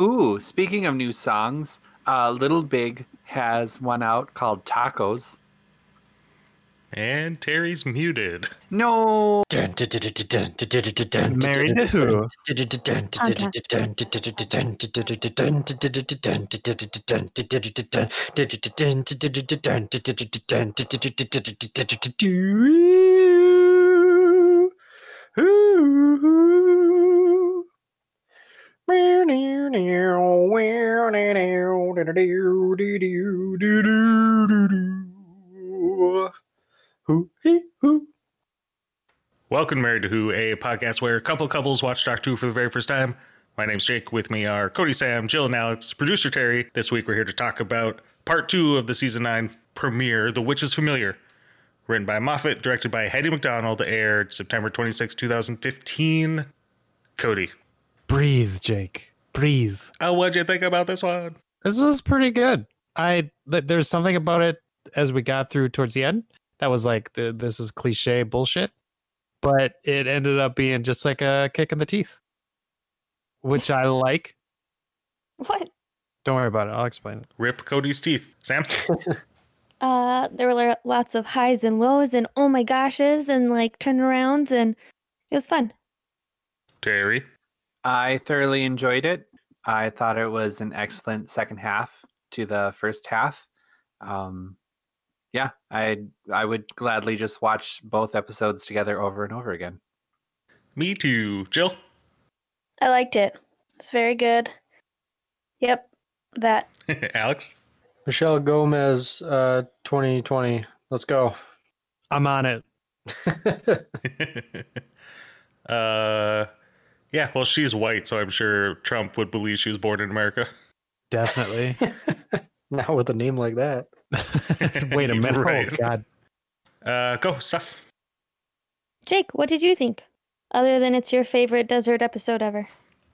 Ooh, speaking of new songs, uh, Little Big has one out called Tacos. And Terry's muted. No. Married to who? Welcome, Married to Who, a podcast where a couple couples watch Doctor Who for the very first time. My name's Jake. With me are Cody, Sam, Jill, and Alex. Producer Terry. This week we're here to talk about part two of the season nine premiere, The Witch's Familiar. Written by Moffat, directed by Hettie MacDonald, aired September 26, 2015. Cody. Breathe, Jake. Breathe. Oh, what'd you think about this one? This was pretty good. I there's something about it as we got through towards the end that was like the, this is cliche bullshit, but it ended up being just like a kick in the teeth, which I like. What? Don't worry about it. I'll explain it. Rip Cody's teeth. Sam? Uh, there were lots of highs and lows and oh my goshes and like turnarounds and it was fun. Terry? I thoroughly enjoyed it. I thought it was an excellent second half to the first half. Um, yeah, I I would gladly just watch both episodes together over and over again. Me too. Jill? I liked it. It's very good. Yep, that. Alex? Michelle Gomez, uh, 2020. Let's go. I'm on it. uh, yeah, well, she's white, so I'm sure Trump would believe she was born in America. Definitely. Not with a name like that. Wait a minute. Right. Oh God. Uh, go, stuff. Jake, what did you think? Other than it's your favorite desert episode ever.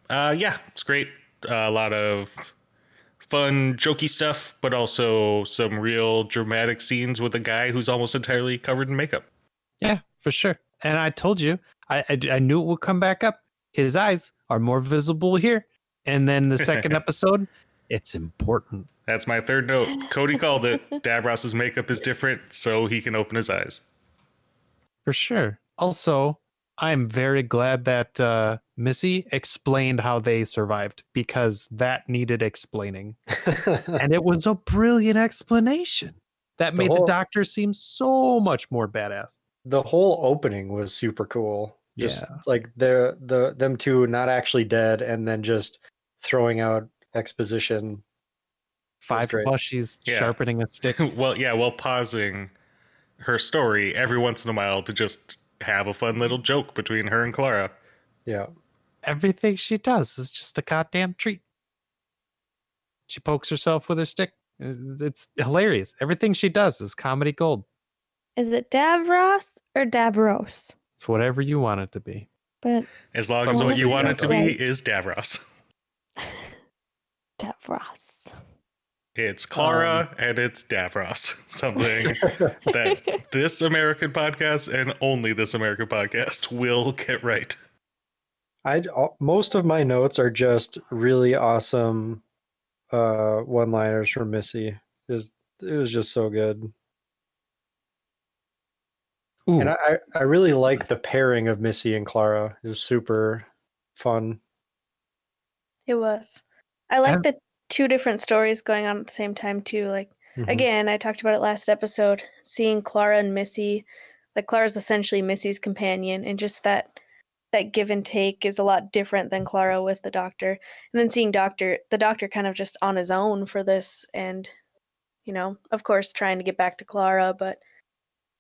Uh, yeah, it's great. Uh, a lot of fun, jokey stuff, but also some real dramatic scenes with a guy who's almost entirely covered in makeup. Yeah, for sure. And I told you, I, I I knew it would come back up. His eyes are more visible here. And then the second episode, it's important. That's my third note. Cody called it. Davros's makeup is different, so he can open his eyes. For sure. Also, I'm very glad that uh, Missy explained how they survived because that needed explaining. and it was a brilliant explanation that The made whole- the doctor seem so much more badass. the whole opening was super cool. Just Yeah. like the the them two not actually dead and then just throwing out exposition. Five great. plus, she's Yeah. sharpening a stick. well, yeah, while pausing her story every once in a while to just have a fun little joke between her and Clara. Yeah. Everything she does is just a goddamn treat. She pokes herself with her stick. It's it's hilarious. Everything she does is comedy gold. Is it Davros or Davros? It's whatever you want it to be. But As long as what you want it to be is Davros. Davros. It's Clara and it's Davros. Something that this American podcast and only this American podcast will get right. I most of my notes are just really awesome uh one-liners from Missy. It was, it was just so good. Ooh, And I, I I really like the pairing of Missy and Clara. It was super fun. It was. I like the two different stories going on at the same time too. Like Mhm. again, I talked about it last episode. Seeing Clara and Missy, like Clara's essentially Missy's companion, and just that that give and take is a lot different than Clara with the Doctor. And then seeing Doctor, the Doctor kind of just on his own for this, and you know, of course, trying to get back to Clara, but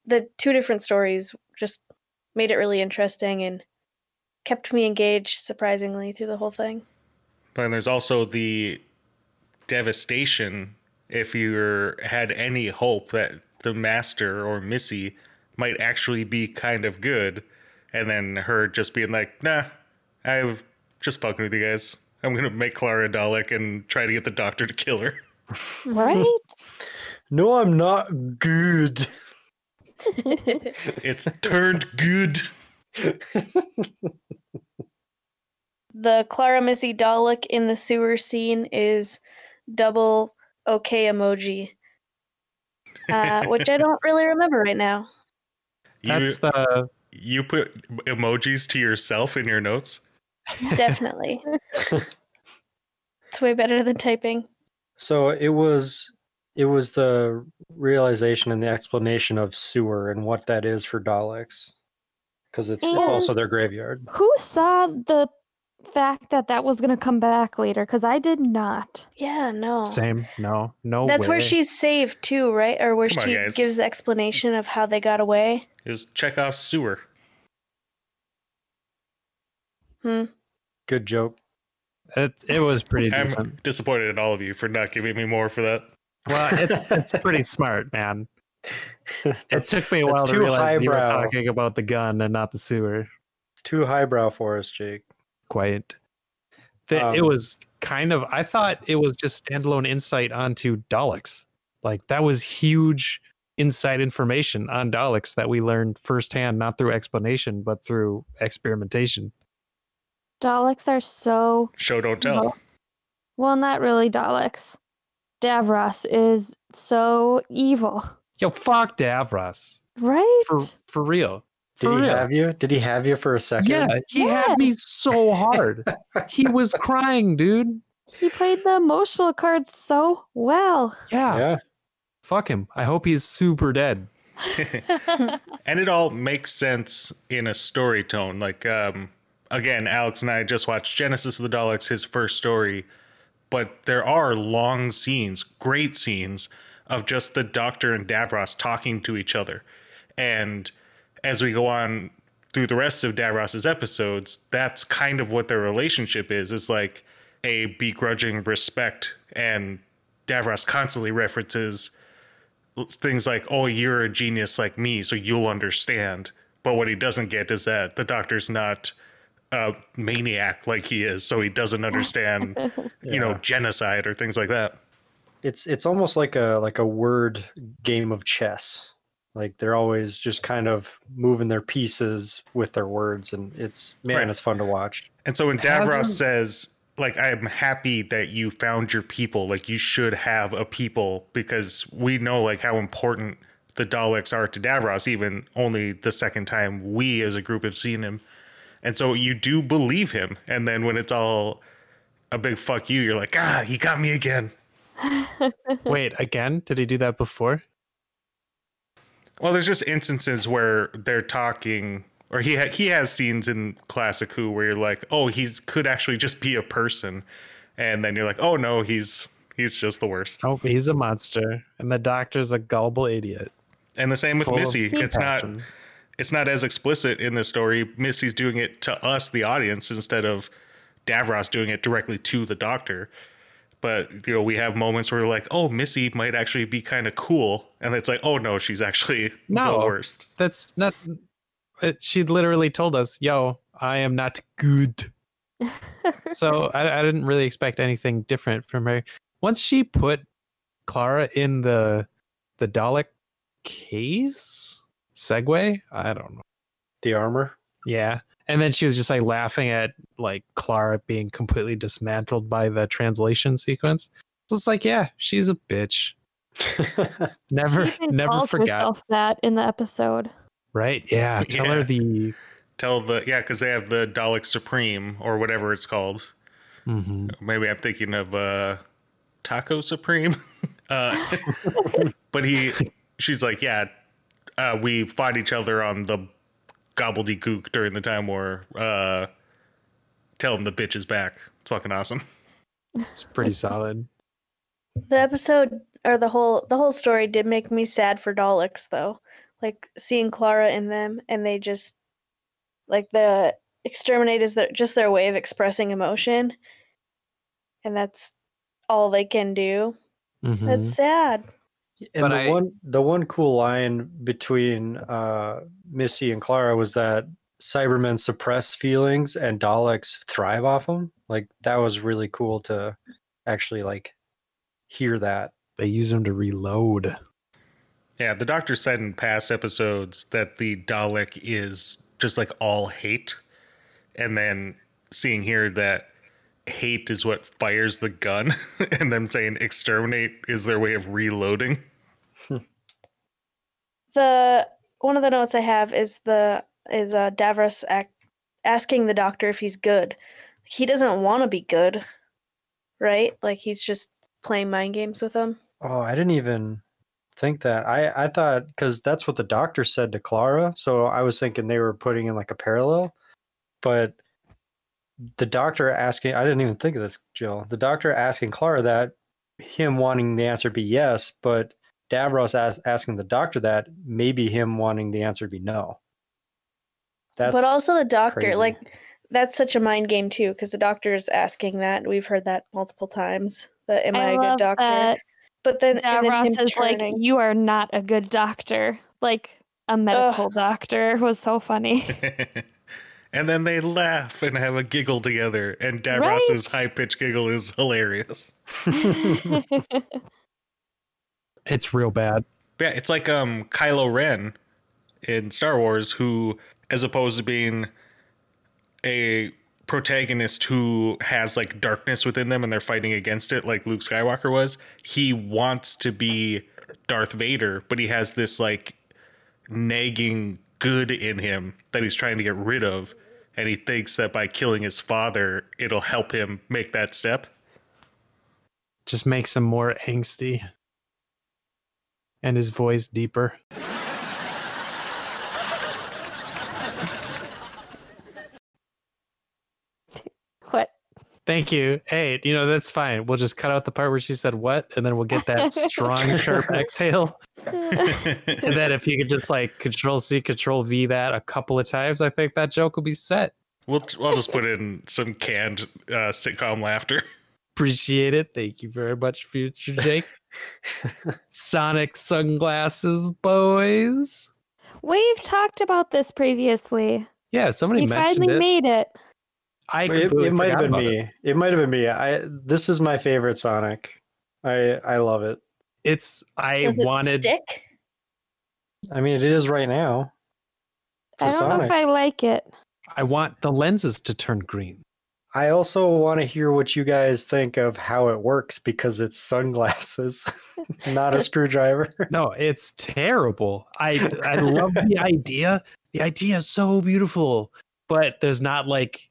the two different stories just made it really interesting and kept me engaged surprisingly through the whole thing. But then there's also the devastation if you had any hope that the master or Missy might actually be kind of good, and then her just being like, nah, I'm just fucking with you guys. I'm gonna make Clara Dalek and try to get the doctor to kill her. Right? No, I'm not good. It's turned good. the Clara Missy Dalek in the sewer scene is double okay emoji, uh, which I don't really remember right now. You, That's the you put emojis to yourself in your notes. Definitely. it's way better than typing. So it was it was the realization and the explanation of sewer and what that is for Daleks, because it's it's also their graveyard. Who saw the fact that that was going to come back later? Because I did not. Yeah, no. same. No, no. That's where she's saved too, right? Or where Come she guys. gives the explanation of how they got away. It was Chekhov's sewer. Hmm. Good joke. It, it was pretty I'm decent. disappointed in all of you for not giving me more for that. Well, it, it's pretty smart, man. It took me a while to too realize you were talking about the gun and not the sewer. it's too highbrow for us, Jake. Quite. The, it Um, was kind of. I thought it was just standalone insight onto Daleks. Like that was huge inside information on Daleks that we learned firsthand, not through explanation, but through experimentation. Daleks are so Show don't tell. well, not really Daleks. Davros is so evil, Yo, fuck Davros. right? For for real. Did For he real. have you? Did he have you for a second? Yeah, he had me so hard. he was crying, dude. he played the emotional cards so well. Yeah. Yeah. Fuck him. I hope he's super dead. and it all makes sense in a story tone. Like, um, again, Alex and I just watched Genesis of the Daleks, his first story, but there are long scenes, great scenes of just the Doctor and Davros talking to each other. And as we go on through the rest of Davros's episodes, that's kind of what their relationship is. Is like a begrudging respect, and Davros constantly references things like, "Oh, you're a genius like me, so you'll understand." But what he doesn't get is that the doctor's not a maniac like he is, so he doesn't understand, you know, genocide or things like that. It's it's almost like a like a word game of chess. Like they're always just kind of moving their pieces with their words, and it's man, Right. it's fun to watch. And so when Have Davros him- says, like, I'm happy that you found your people, like, you should have a people because we know, like, how important the Daleks are to Davros, even only the second time we as a group have seen him. And so you do believe him. And then when it's all a big fuck you, you're like, ah, he got me again. Wait, again? Did he do that before? Well, there's just instances where they're talking, or he ha- he has scenes in Classic Who where you're like, oh, he's could actually just be a person, and then you're like, oh no, he's he's just the worst. Oh, he's a monster, and the doctor's a gullible idiot. And the same with Full Missy. It's not compassion. It's not as explicit in the story. Missy's doing it to us, the audience, instead of Davros doing it directly to the Doctor. But you know, we have moments where we're like, oh, Missy might actually be kind of cool, and it's like, oh no, she's actually No. the worst. That's not. It, she literally told us, "Yo, I am not good." so I, I didn't really expect anything different from her. Once she put Clara in the the Dalek case Segway, I don't know. The armor. Yeah, and then she was just like laughing at like Clara being completely dismantled by the translation sequence. So it's like, yeah, she's a bitch. Never, She even never calls forgot. that in the episode. Right? Yeah. Tell Yeah. her the. Tell the yeah, because they have the Dalek Supreme or whatever it's called. Mhm. Maybe I'm thinking of uh, Taco Supreme. uh, but he, she's like, yeah, uh, we fought each other on the gobbledygook during the time war. Uh, tell him the bitch is back. It's fucking awesome. It's pretty solid. The episode or the whole the whole story did make me sad for Daleks though. Like seeing Clara in them and they just like the exterminate is their just their way of expressing emotion. And that's all they can do. Mhm. That's sad. And But the I- one the one cool line between uh, Missy and Clara was that Cybermen suppress feelings and Daleks thrive off them. Like that was really cool to actually like hear that. They use them to reload. Yeah, the doctor said in past episodes that the Dalek is just like all hate. And then seeing here that hate is what fires the gun, and them saying exterminate is their way of reloading. The one of the notes I have is the is uh, Davros ac- asking the doctor if he's good. He doesn't want to be good, right? Like he's just playing mind games with him. Oh, I didn't even think that. I I thought because that's what the doctor said to Clara, so I was thinking they were putting in like a parallel. But the doctor asking, I didn't even think of this, Jill. The doctor asking Clara that, him wanting the answer to be yes, but Davros as, asking the doctor that, maybe him wanting the answer to be no. That's but also the doctor, crazy. like that's such a mind game too, because the doctor is asking that. We've heard that multiple times. That am I, I a love good doctor? that But then, and then him Davros is like, "You are not a good doctor." Like a medical doctor was so funny. and then they laugh and have a giggle together, and Davros's high pitched giggle is hilarious. It's real bad. Yeah, it's like um Kylo Ren in Star Wars, who, as opposed to being a protagonist who has like darkness within them and they're fighting against it, like Luke Skywalker was, he wants to be Darth Vader, but he has this like nagging good in him that he's trying to get rid of. And he thinks that by killing his father, it'll help him make that step. Just makes him more angsty. And his voice deeper. what? Thank you. Hey, you know, that's fine. We'll just cut out the part where she said what, and then we'll get that strong, sharp exhale. And then if you could just like control C, control V that a couple of times, I think that joke will be set. We'll, we'll just put in some canned uh, sitcom laughter. Appreciate it. Thank you very much, future Jake. Sonic sunglasses, boys. We've talked about this previously. Yeah, somebody we mentioned finally it. made it. I it, it might have been me. It. It. might have been me. I this is my favorite Sonic. I I love it. It's I Does it wanted stick? I mean, it is right now. It's a I don't know if I like it. I want the lenses to turn green. I also want to hear what you guys think of how it works because it's sunglasses, not a screwdriver. No, it's terrible. I I love the idea. The idea is so beautiful, but there's not like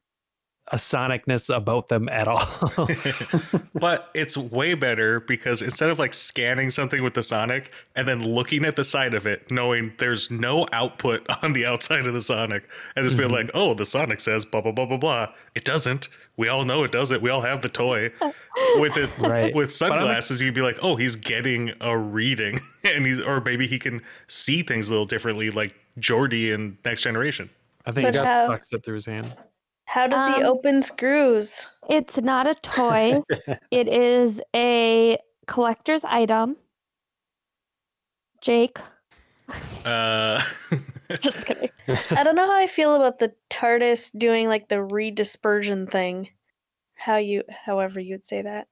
a sonicness about them at all. but it's way better because instead of like scanning something with the Sonic and then looking at the side of it, knowing there's no output on the outside of the Sonic, and just being Mhm. like, oh, the Sonic says blah blah blah blah blah. It doesn't. We all know it doesn't. We all have the toy. With it Right. with sunglasses, you'd be like, oh, he's getting a reading. And he's or maybe he can see things a little differently, like Geordi in Next Generation. I think he But just how- sucks it through his hand. How does he Um, open screws? It's not a toy. it is a collector's item. Jake. Uh Just kidding. I don't know how I feel about the TARDIS doing like the redispersion thing. How you, however you'd say that.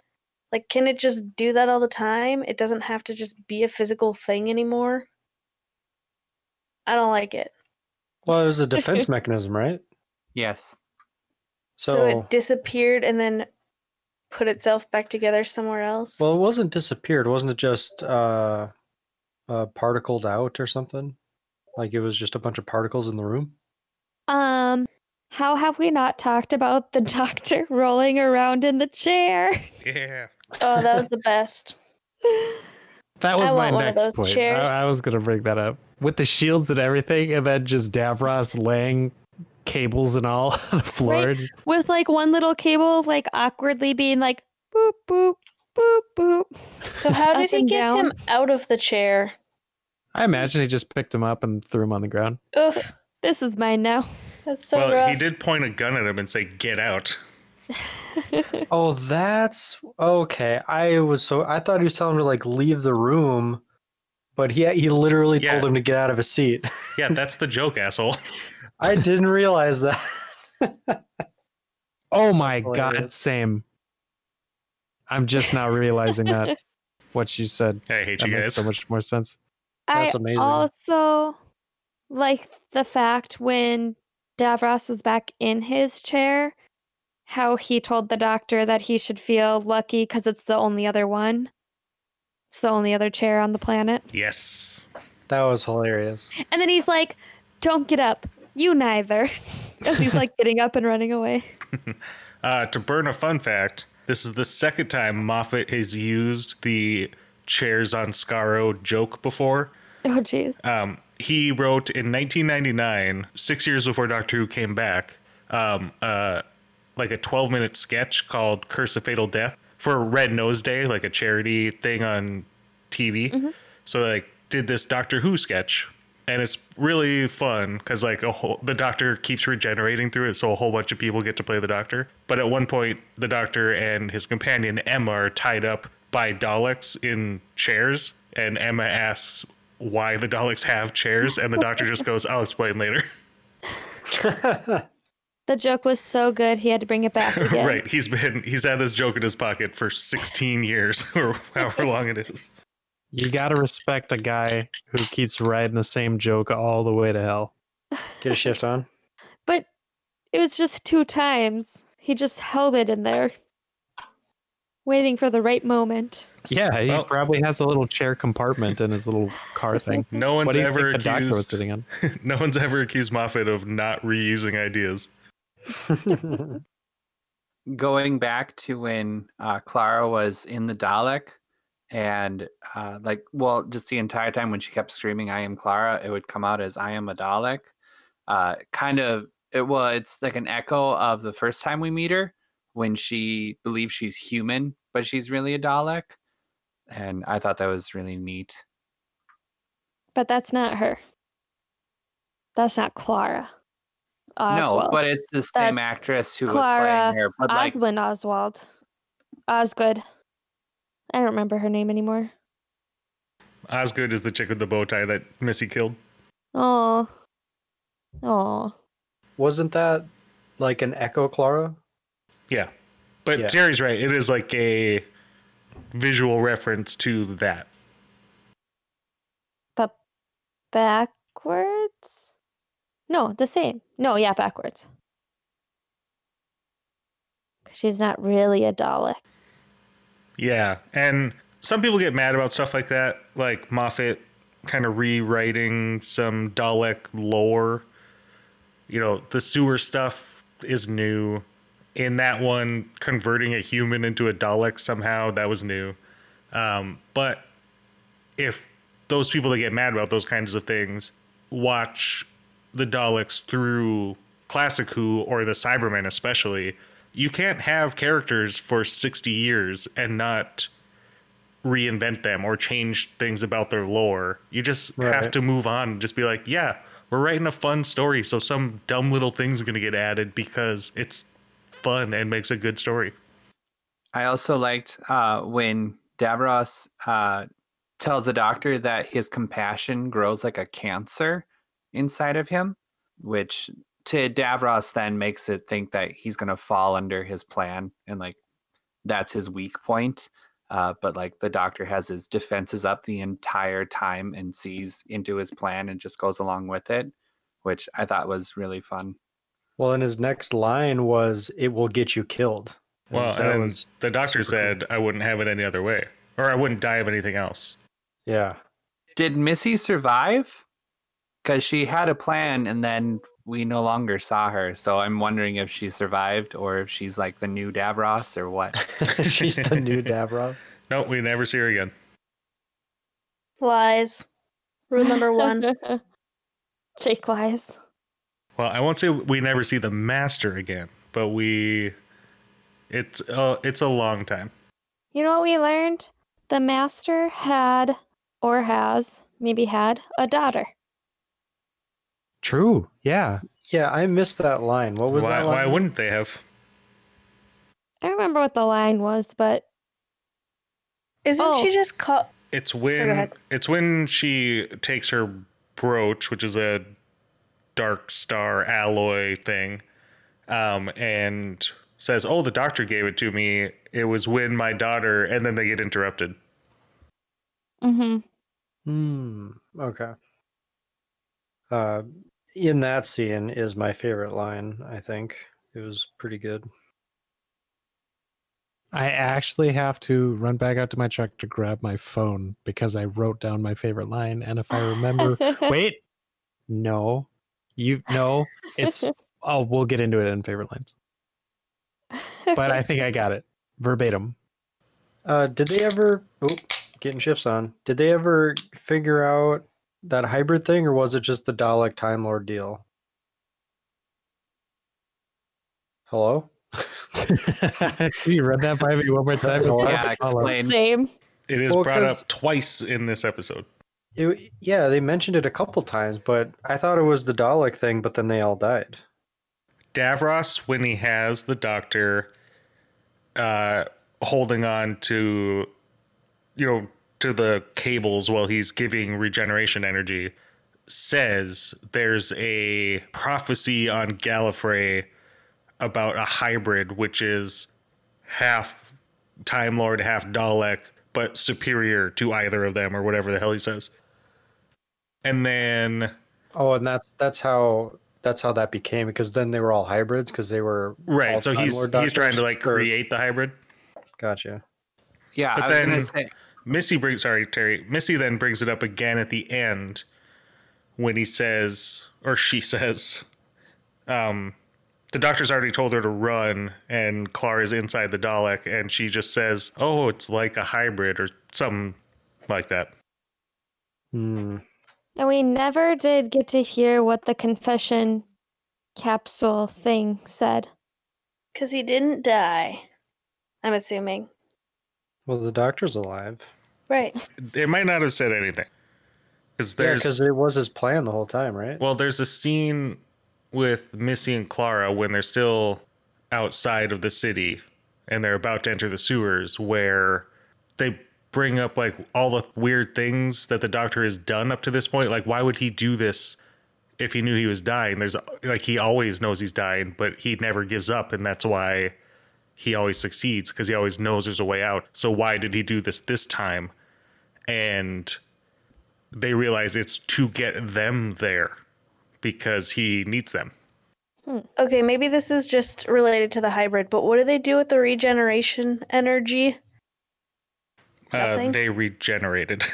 Like, can it just do that all the time? It doesn't have to just be a physical thing anymore. I don't like it. well, it was a defense mechanism, right? Yes. So, So, it disappeared and then put itself back together somewhere else. well, it wasn't disappeared. Wasn't it just uh, uh, particled out or something? Like it was just a bunch of particles in the room. Um, how have we not talked about the doctor rolling around in the chair? yeah. oh, that was the best. That was I my want one of next point. I, I was gonna bring that up with the shields and everything, and then just Davros laying cables and all on the floor. Right. With like one little cable, like awkwardly being like boop boop boop boop. So, how did he get down. him out of the chair? I imagine he just picked him up and threw him on the ground. Oof, This is mine now. that's so well, rough. he did point a gun at him and say, "Get out." Oh, that's okay. I was so I thought he was telling him to like leave the room, but he he literally Yeah. told him to get out of his seat. Yeah, that's the joke, asshole. I didn't realize that. Oh my god, same. I'm just now realizing that what you said. I hate That you makes guys. so much more sense. That's I amazing. also like the fact when Davros was back in his chair how he told the doctor that he should feel lucky because it's the only other one. It's the only other chair on the planet. Yes. That was hilarious. And then he's like, Don't get up. You neither. As he's like getting up and running away. Uh, to burn a fun fact, this is the second time Moffat has used the chairs on Skaro joke before. Oh, jeez. Um, he wrote in 1999, six years before Doctor Who came back, um, uh, like a 12 minute sketch called Curse of Fatal Death for Red Nose Day, like a charity thing on TV. So, like, did this Doctor Who sketch. And it's really fun because, like, a whole, the doctor keeps regenerating through it, so a whole bunch of people get to play the doctor. But at one point, the doctor and his companion Emma are tied up by Daleks in chairs, and Emma asks why the Daleks have chairs, and the doctor just goes, "I'll explain later." The joke was so good, he had to bring it back again. right? He's been he's had this joke in his pocket for 16 years, or however long it is. You gotta respect a guy who keeps riding the same joke all the way to hell. Get a shift on. But it was just two times. He just held it in there, waiting for the right moment. Yeah, he Well- probably has a little chair compartment in his little car thing. No one's What do you ever think the was accused. sitting on? no one's ever accused Moffat of not reusing ideas. going back to when uh, Clara was in the Dalek, and uh, like, well, just the entire time when she kept screaming, "I am Clara," it would come out as "I am a Dalek." Uh, kind of, it well, it's like an echo of the first time we meet her when she believes she's human, but she's really a Dalek, and I thought that was really neat. But that's not her. That's not Clara. No, but it's the same actress who was Clara playing her. But like, Oswald Oswald. Osgood. I don't remember her name anymore. Osgood is the chick with the bow tie that Missy killed. Oh. Oh. Wasn't that like an Echo Clara? Yeah, but Yeah. Terry's right. It is like a visual reference to that. But backwards? No, the same. No, yeah, backwards. 'Cause she's not really a Dalek. Yeah, and some people get mad about stuff like that, like Moffat kind of rewriting some Dalek lore. You know, the sewer stuff is new. In that one, converting a human into a Dalek somehow, that was new. Um, but if those people that get mad about those kinds of things watch the Daleks through Classic Who or the Cybermen especially, you can't have characters for 60 years and not reinvent them or change things about their lore. You just have to move on and just be like, yeah, we're writing a fun story, so some dumb little thing's are going to get added because it's fun and makes a good story. I also liked uh, when Davros uh, tells the doctor that his compassion grows like a cancer inside of him, which to Davros then makes it think that he's going to fall under his plan and like that's his weak point. Uh, but like the doctor has his defenses up the entire time and sees into his plan and just goes along with it, which I thought was really fun. Well, and his next line was, "It will get you killed." And Well, that and the doctor super cool. said I wouldn't have it any other way, or I wouldn't die of anything else. yeah. Did Missy survive? Because she had a plan and then we no longer saw her. So I'm wondering if she survived or if she's like the new Davros or what. She's the new Davros. No, we never see her again. Lies. Rule number one. Jake lies. Well, I won't say we never see the master again, but we it's uh, it's a long time. You know what we learned? The master had, or has, maybe had, a daughter. True. Yeah. Yeah, I missed that line. What was why that why wouldn't they have? I remember what the line was, but Isn't Oh. she just called? It's when ahead. it's when she takes her brooch, which is a dark star alloy thing, um, and says, "Oh, the doctor gave it to me. It was when my daughter," and then they get interrupted. hmm Hmm. Okay. Uh, in that scene is my favorite line. I think it was pretty good. I actually have to run back out to my truck to grab my phone because I wrote down my favorite line. And if I remember, wait, no, you no, it's oh, we'll get into it in favorite lines. But I think I got it verbatim. Uh, did they ever? Oh, getting shifts on. Did they ever figure out that hybrid thing, or was it just the Dalek Time Lord deal? Hello. You run that by me one more time? It's hard Yeah, to follow. explain. Same. It is Well, brought 'cause- up twice in this episode. It, yeah, they mentioned it a couple times, but I thought it was the Dalek thing. But then they all died. Davros, when he has the doctor uh, holding on to, you know, to the cables while he's giving regeneration energy, says there's a prophecy on Gallifrey about a hybrid, which is half Time Lord, half Dalek, but superior to either of them, or whatever the hell he says. And then Oh, and that's that's how that's how that became because then they were all hybrids because they were all right, so Time he's Lord he's trying to like create the hybrid. Gotcha. Yeah, But I was then- gonna say Missy brings sorry Terry. Missy then brings it up again at the end when he says or she says, um, the doctor's already told her to run, and Clara's inside the Dalek, and she just says, "Oh, it's like a hybrid or something like that." Hmm. And we never did get to hear what the confession capsule thing said. Because he didn't die. I'm assuming. Well, the doctor's alive. Right. It might not have said anything because Yeah, there's because it was his plan the whole time, right? Well, there's a scene with Missy and Clara when they're still outside of the city and they're about to enter the sewers where they bring up like all the weird things that the doctor has done up to this point. Like, why would he do this if he knew he was dying? There's like he always knows he's dying, but he never gives up, and that's why he always succeeds because he always knows there's a way out. So why did he do this this time? And they realize it's to get them there because he needs them. Okay, maybe this is just related to the hybrid, but what do they do with the regeneration energy? Uh, they regenerated.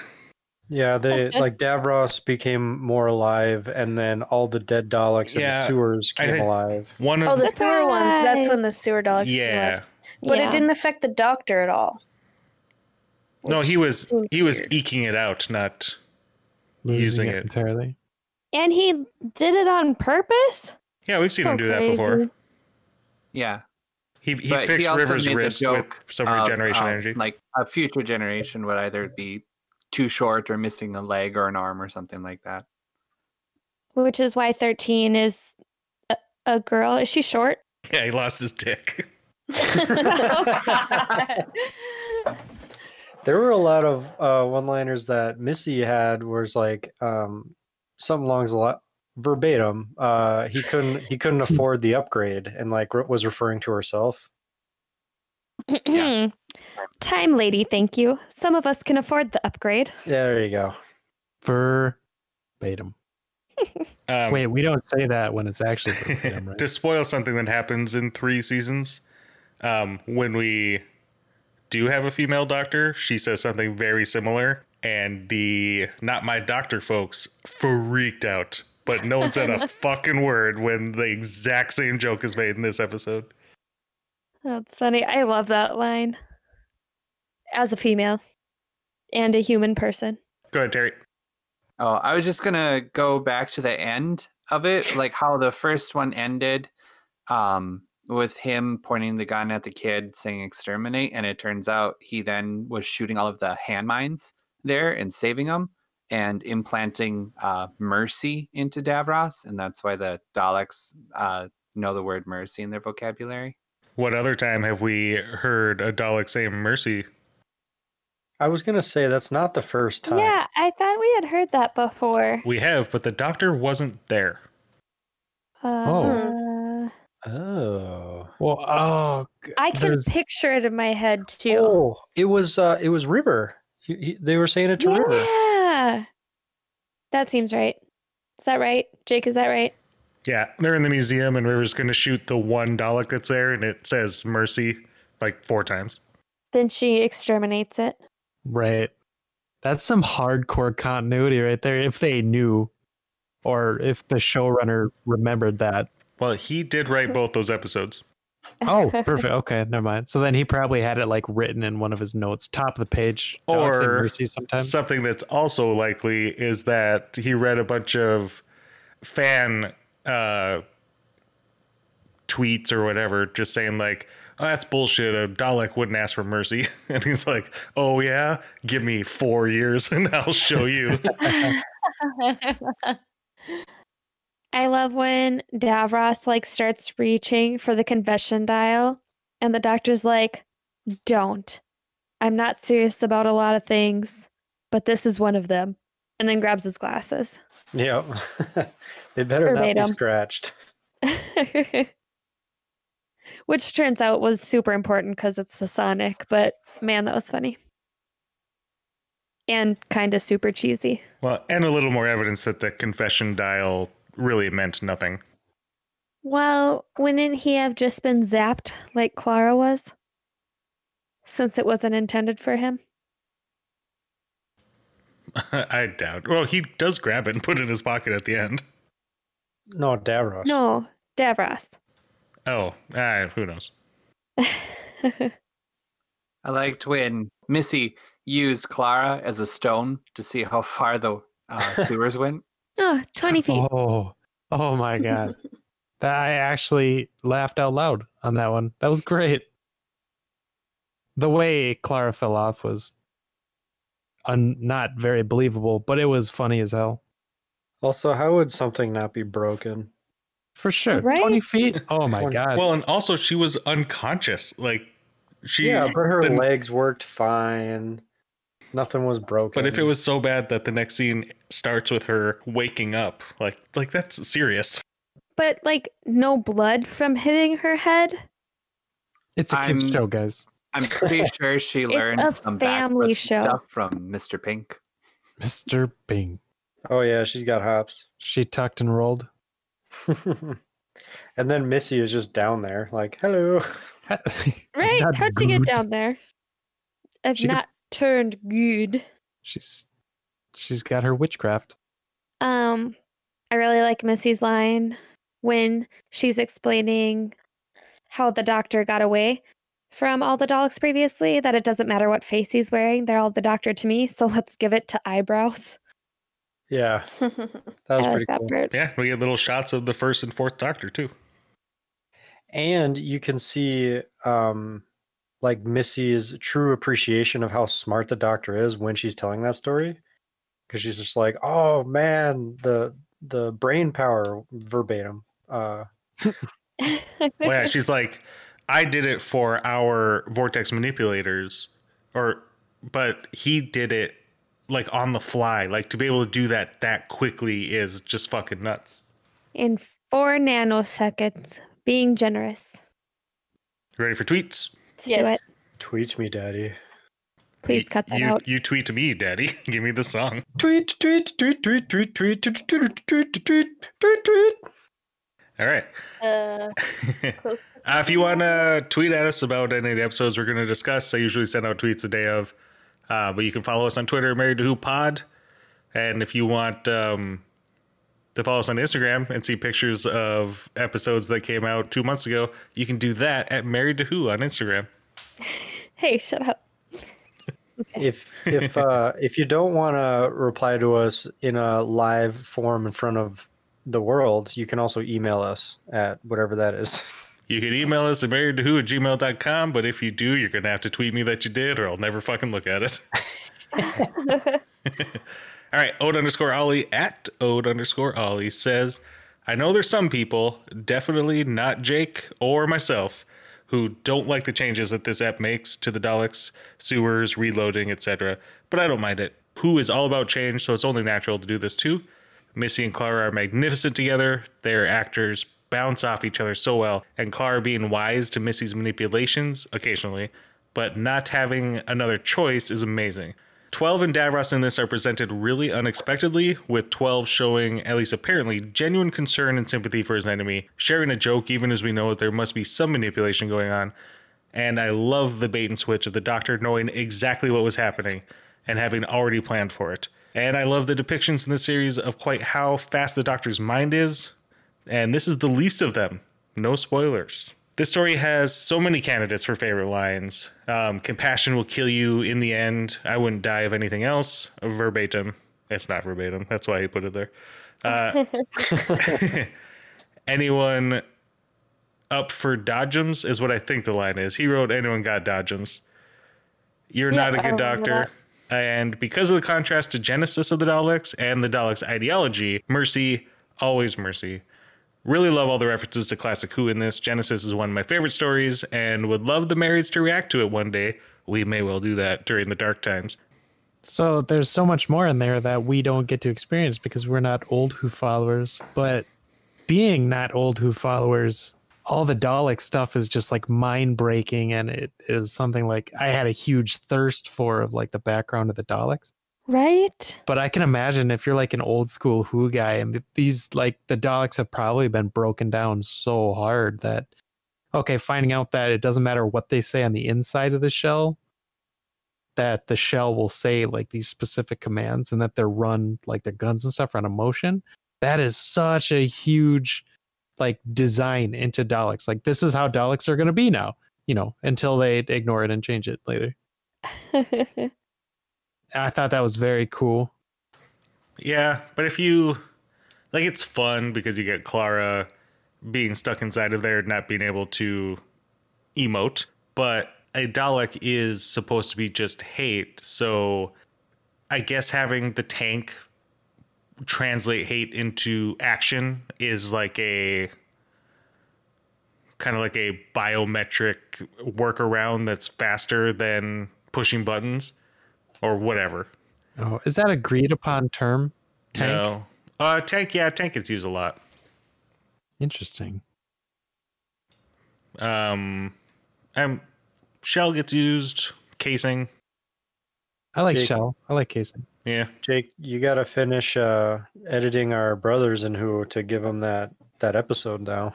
Yeah, they like Davros became more alive, and then all the dead Daleks in Yeah, the sewers came think- alive. One Oh, of the sewer one. That's when the sewer Daleks came yeah. alive. But Yeah. it didn't affect the doctor at all. No, he was seems he was weird. eking it out, not Losing using it it. entirely. And he did it on purpose? Yeah, we've seen So him do that before. yeah. He he But fixed also River's made the wrist with joke some of, regeneration um, energy. Like a future generation would either be too short or missing a leg or an arm or something like that. Which is why 13 is a, a girl. Is she short? yeah, he lost his dick. There were a lot of uh, one-liners that Missy had, was like um, something along the lot verbatim. Uh, he couldn't he couldn't afford the upgrade, and like re- was referring to herself. Yeah. Time lady, thank you. Some of us can afford the upgrade. Yeah, there you go. Verbatim. Um, Wait, we don't say that when it's actually verbatim, right? to spoil something that happens in three seasons, um, when we do have a female doctor, she says something very similar, and the not my doctor folks freaked out. But no one said a fucking word when the exact same joke is made in this episode. That's funny. I love that line. As a female and a human person. Go ahead, Terry. Oh, I was just gonna go back to the end of it, like how the first one ended, um, with him pointing the gun at the kid, saying "exterminate," and it turns out he then was shooting all of the hand mines there and saving them and implanting uh, mercy into Davros, and that's why the Daleks uh, know the word mercy in their vocabulary. What other time have we heard a Dalek say mercy? I was gonna say that's not the first time. Yeah, I thought we had heard that before. We have, but the doctor wasn't there. Uh, Oh. Well, oh, g- I can there's- picture it in my head too. Oh, it was uh, it was River. He, he, they were saying it to River. yeah. That seems right. Is that right? Jake, is that right? Yeah, they're in the museum, and River's going to shoot the one Dalek that's there, and it says mercy like four times. Then she exterminates it. Right. That's some hardcore continuity right there. If they knew, or if the showrunner remembered that. Well, he did write both those episodes. Oh, perfect. Okay, never mind. So then he probably had it like written in one of his notes, top of the page. Or Mercy sometimes. Something that's also likely is that he read a bunch of fan uh, tweets or whatever, just saying like, "Oh, that's bullshit. A Dalek wouldn't ask for mercy," and he's like, "Oh yeah, give me four years and I'll show you." I love when Davros like starts reaching for the confession dial and the doctor's like, "Don't. I'm not serious about a lot of things, but this is one of them." And then grabs his glasses. Yeah. they better not be scratched. Which turns out was super important because it's the Sonic, but man, that was funny. And kind of super cheesy. well, and a little more evidence that the confession dial really meant nothing. Well, wouldn't he have just been zapped like Clara was? Since it wasn't intended for him? I doubt. Well, he does grab it and put it in his pocket at the end. No, Davros. No, Davros. Oh, ah, who knows? I liked when Missy used Clara as a stone to see how far the uh, sewers went. oh, 20 feet. Oh, oh my god. that I actually laughed out loud on that one. That was great. The way Clara fell off was un- not very believable, but it was funny as hell. Also, how would something not be broken? For sure. 20 feet? Oh my god. Well, and also she was unconscious. Like she yeah, but her the- legs worked fine. Nothing was broken. But if it was so bad that the next scene starts with her waking up, like like that's serious. But like no blood from hitting her head? it's a kids I'm- show, guys. I'm pretty sure she learned a some family show. stuff from Mr. Pink. Mr. Bing. oh yeah, she's got hops. She tucked and rolled. and then Missy is just down there, like, hello. Right? Not How'd she get down there? I've She could- not turned good. She's she's got her witchcraft. Um, I really like Missy's line when she's explaining how the doctor got away from all the Daleks previously, that it doesn't matter what face he's wearing, they're all the doctor to me, so let's give it to eyebrows. Yeah, that was pretty that cool. part. Yeah, we get little shots of the first and fourth Doctor too. And you can see um like Missy's true appreciation of how smart the doctor is when she's telling that story. Cause she's just like, oh man, the the brain power verbatim. Uh Well, yeah, she's like, I did it for our vortex manipulators, or but he did it like on the fly. Like to be able to do that that quickly is just fucking nuts. In four nanoseconds, being generous. You ready for tweets? Let's do Yes. it. tweet me, daddy. Please Y- cut that you, out. You tweet to me, Daddy. Give me the song. Tweet, tweet, tweet, tweet, tweet, tweet, tweet, tweet, tweet, tweet, tweet, tweet. All right. Uh, Uh, if you want to tweet at us about any of the episodes we're going to discuss, I usually send out tweets the day of. Uh, but you can follow us on Twitter, Married to Who Pod. And if you want um, to follow us on Instagram and see pictures of episodes that came out two months ago, you can do that at Married to Who on Instagram. Hey, shut up. If if uh if you don't want to reply to us in a live form in front of the world, you can also email us at whatever that is. You can email us at married to who at gmail.com. But if you do, you're going to have to tweet me that you did, or I'll never fucking look at it. All right, Ode underscore Ollie at Ode underscore Ollie says, I know there's some people, definitely not Jake or myself, who don't like the changes that this app makes to the Daleks, sewers, reloading, etc. But I don't mind it. Who is all about change, so it's only natural to do this too. Missy and Clara are magnificent together. They're actors bounce off each other so well, and Clara being wise to Missy's manipulations occasionally, but not having another choice is amazing. 12 and Davros in this are presented really unexpectedly, with 12 showing, at least apparently, genuine concern and sympathy for his enemy, sharing a joke even as we know that there must be some manipulation going on. And I love the bait and switch of the Doctor knowing exactly what was happening and having already planned for it. And I love the depictions in the series of quite how fast the Doctor's mind is. And this is the least of them. No spoilers. This story has so many candidates for favorite lines. Um, Compassion will kill you in the end. I wouldn't die of anything else. Verbatim. It's not verbatim. That's why he put it there. Uh, anyone up for dodgems is what I think the line is. He wrote, Anyone got dodgems? You're Yeah, not a good doctor. And because of the contrast to Genesis of the Daleks and the Daleks' ideology, mercy, always mercy. Really love all the references to classic Who in this. Genesis is one of my favorite stories and would love the marrieds to react to it one day. We may well do that during the dark times. So there's so much more in there that we don't get to experience because we're not old Who followers. But being not old Who followers, all the Dalek stuff is just like mind breaking, and it is something like I had a huge thirst for of like the background of the Daleks. Right? But I can imagine if you're like an old school Who guy, and these like the Daleks have probably been broken down so hard that okay, finding out that it doesn't matter what they say on the inside of the shell, that the shell will say like these specific commands and that they're run like their guns and stuff are on emotion. That is such a huge like design into Daleks. Like this is how Daleks are going to be now, you know, until they ignore it and change it later. I thought that was very cool. Yeah, but if you like, it's fun because you get Clara being stuck inside of there, not being able to emote. But a Dalek is supposed to be just hate, so I guess having the tank translate hate into action is like a kind of like a biometric workaround that's faster than pushing buttons or whatever. Oh, is that agreed upon term? Tank. No. Uh, tank, yeah, tank gets used a lot. Interesting. Um, um, shell gets used. Casing, I like Jake- shell. I like casing. yeah. Jake, you got to finish uh, editing our brothers and who to give them that that episode now.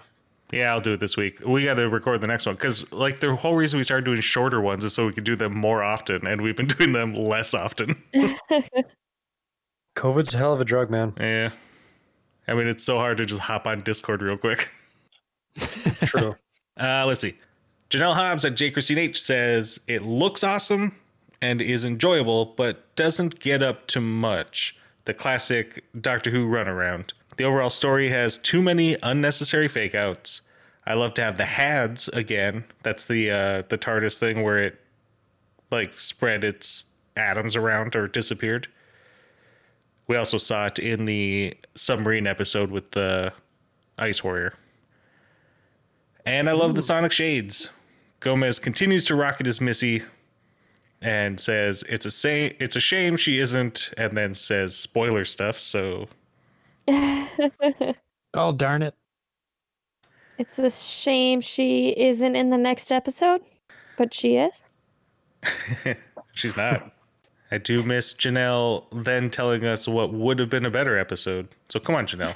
Yeah, I'll do it this week. We got to record the next one because, like, the whole reason we started doing shorter ones is so we could do them more often, and we've been doing them less often. COVID's a hell of a drug, man. yeah. I mean, it's so hard to just hop on Discord real quick. True. Uh, let's see. Janelle Hobbs at J. Christine H says it looks awesome and is enjoyable, but doesn't get up to much. The classic Doctor Who runaround. The overall story has too many unnecessary fake outs. I love to have the HADS again. That's the uh, the TARDIS thing where it like spread its atoms around or disappeared. We also saw it in the submarine episode with the Ice Warrior. And I love the Sonic Shades. Gomez continues to rock it as Missy and says it's a say it's a shame she isn't and then says spoiler stuff so Oh darn it! It's a shame she isn't in the next episode, but she is. she's not. I do miss Janelle then telling us what would have been a better episode. So come on, Janelle.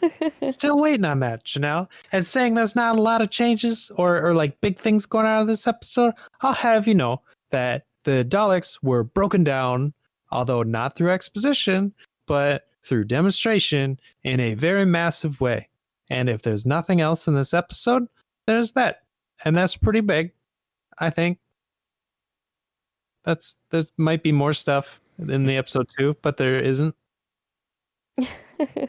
Still waiting on that, Janelle, and saying there's not a lot of changes or or like big things going on in this episode. I'll have you know that the Daleks were broken down, although not through exposition, but through demonstration in a very massive way. And if there's nothing else in this episode, there's that. And that's pretty big, I think. That's there might be more stuff in the episode too, but there isn't. I don't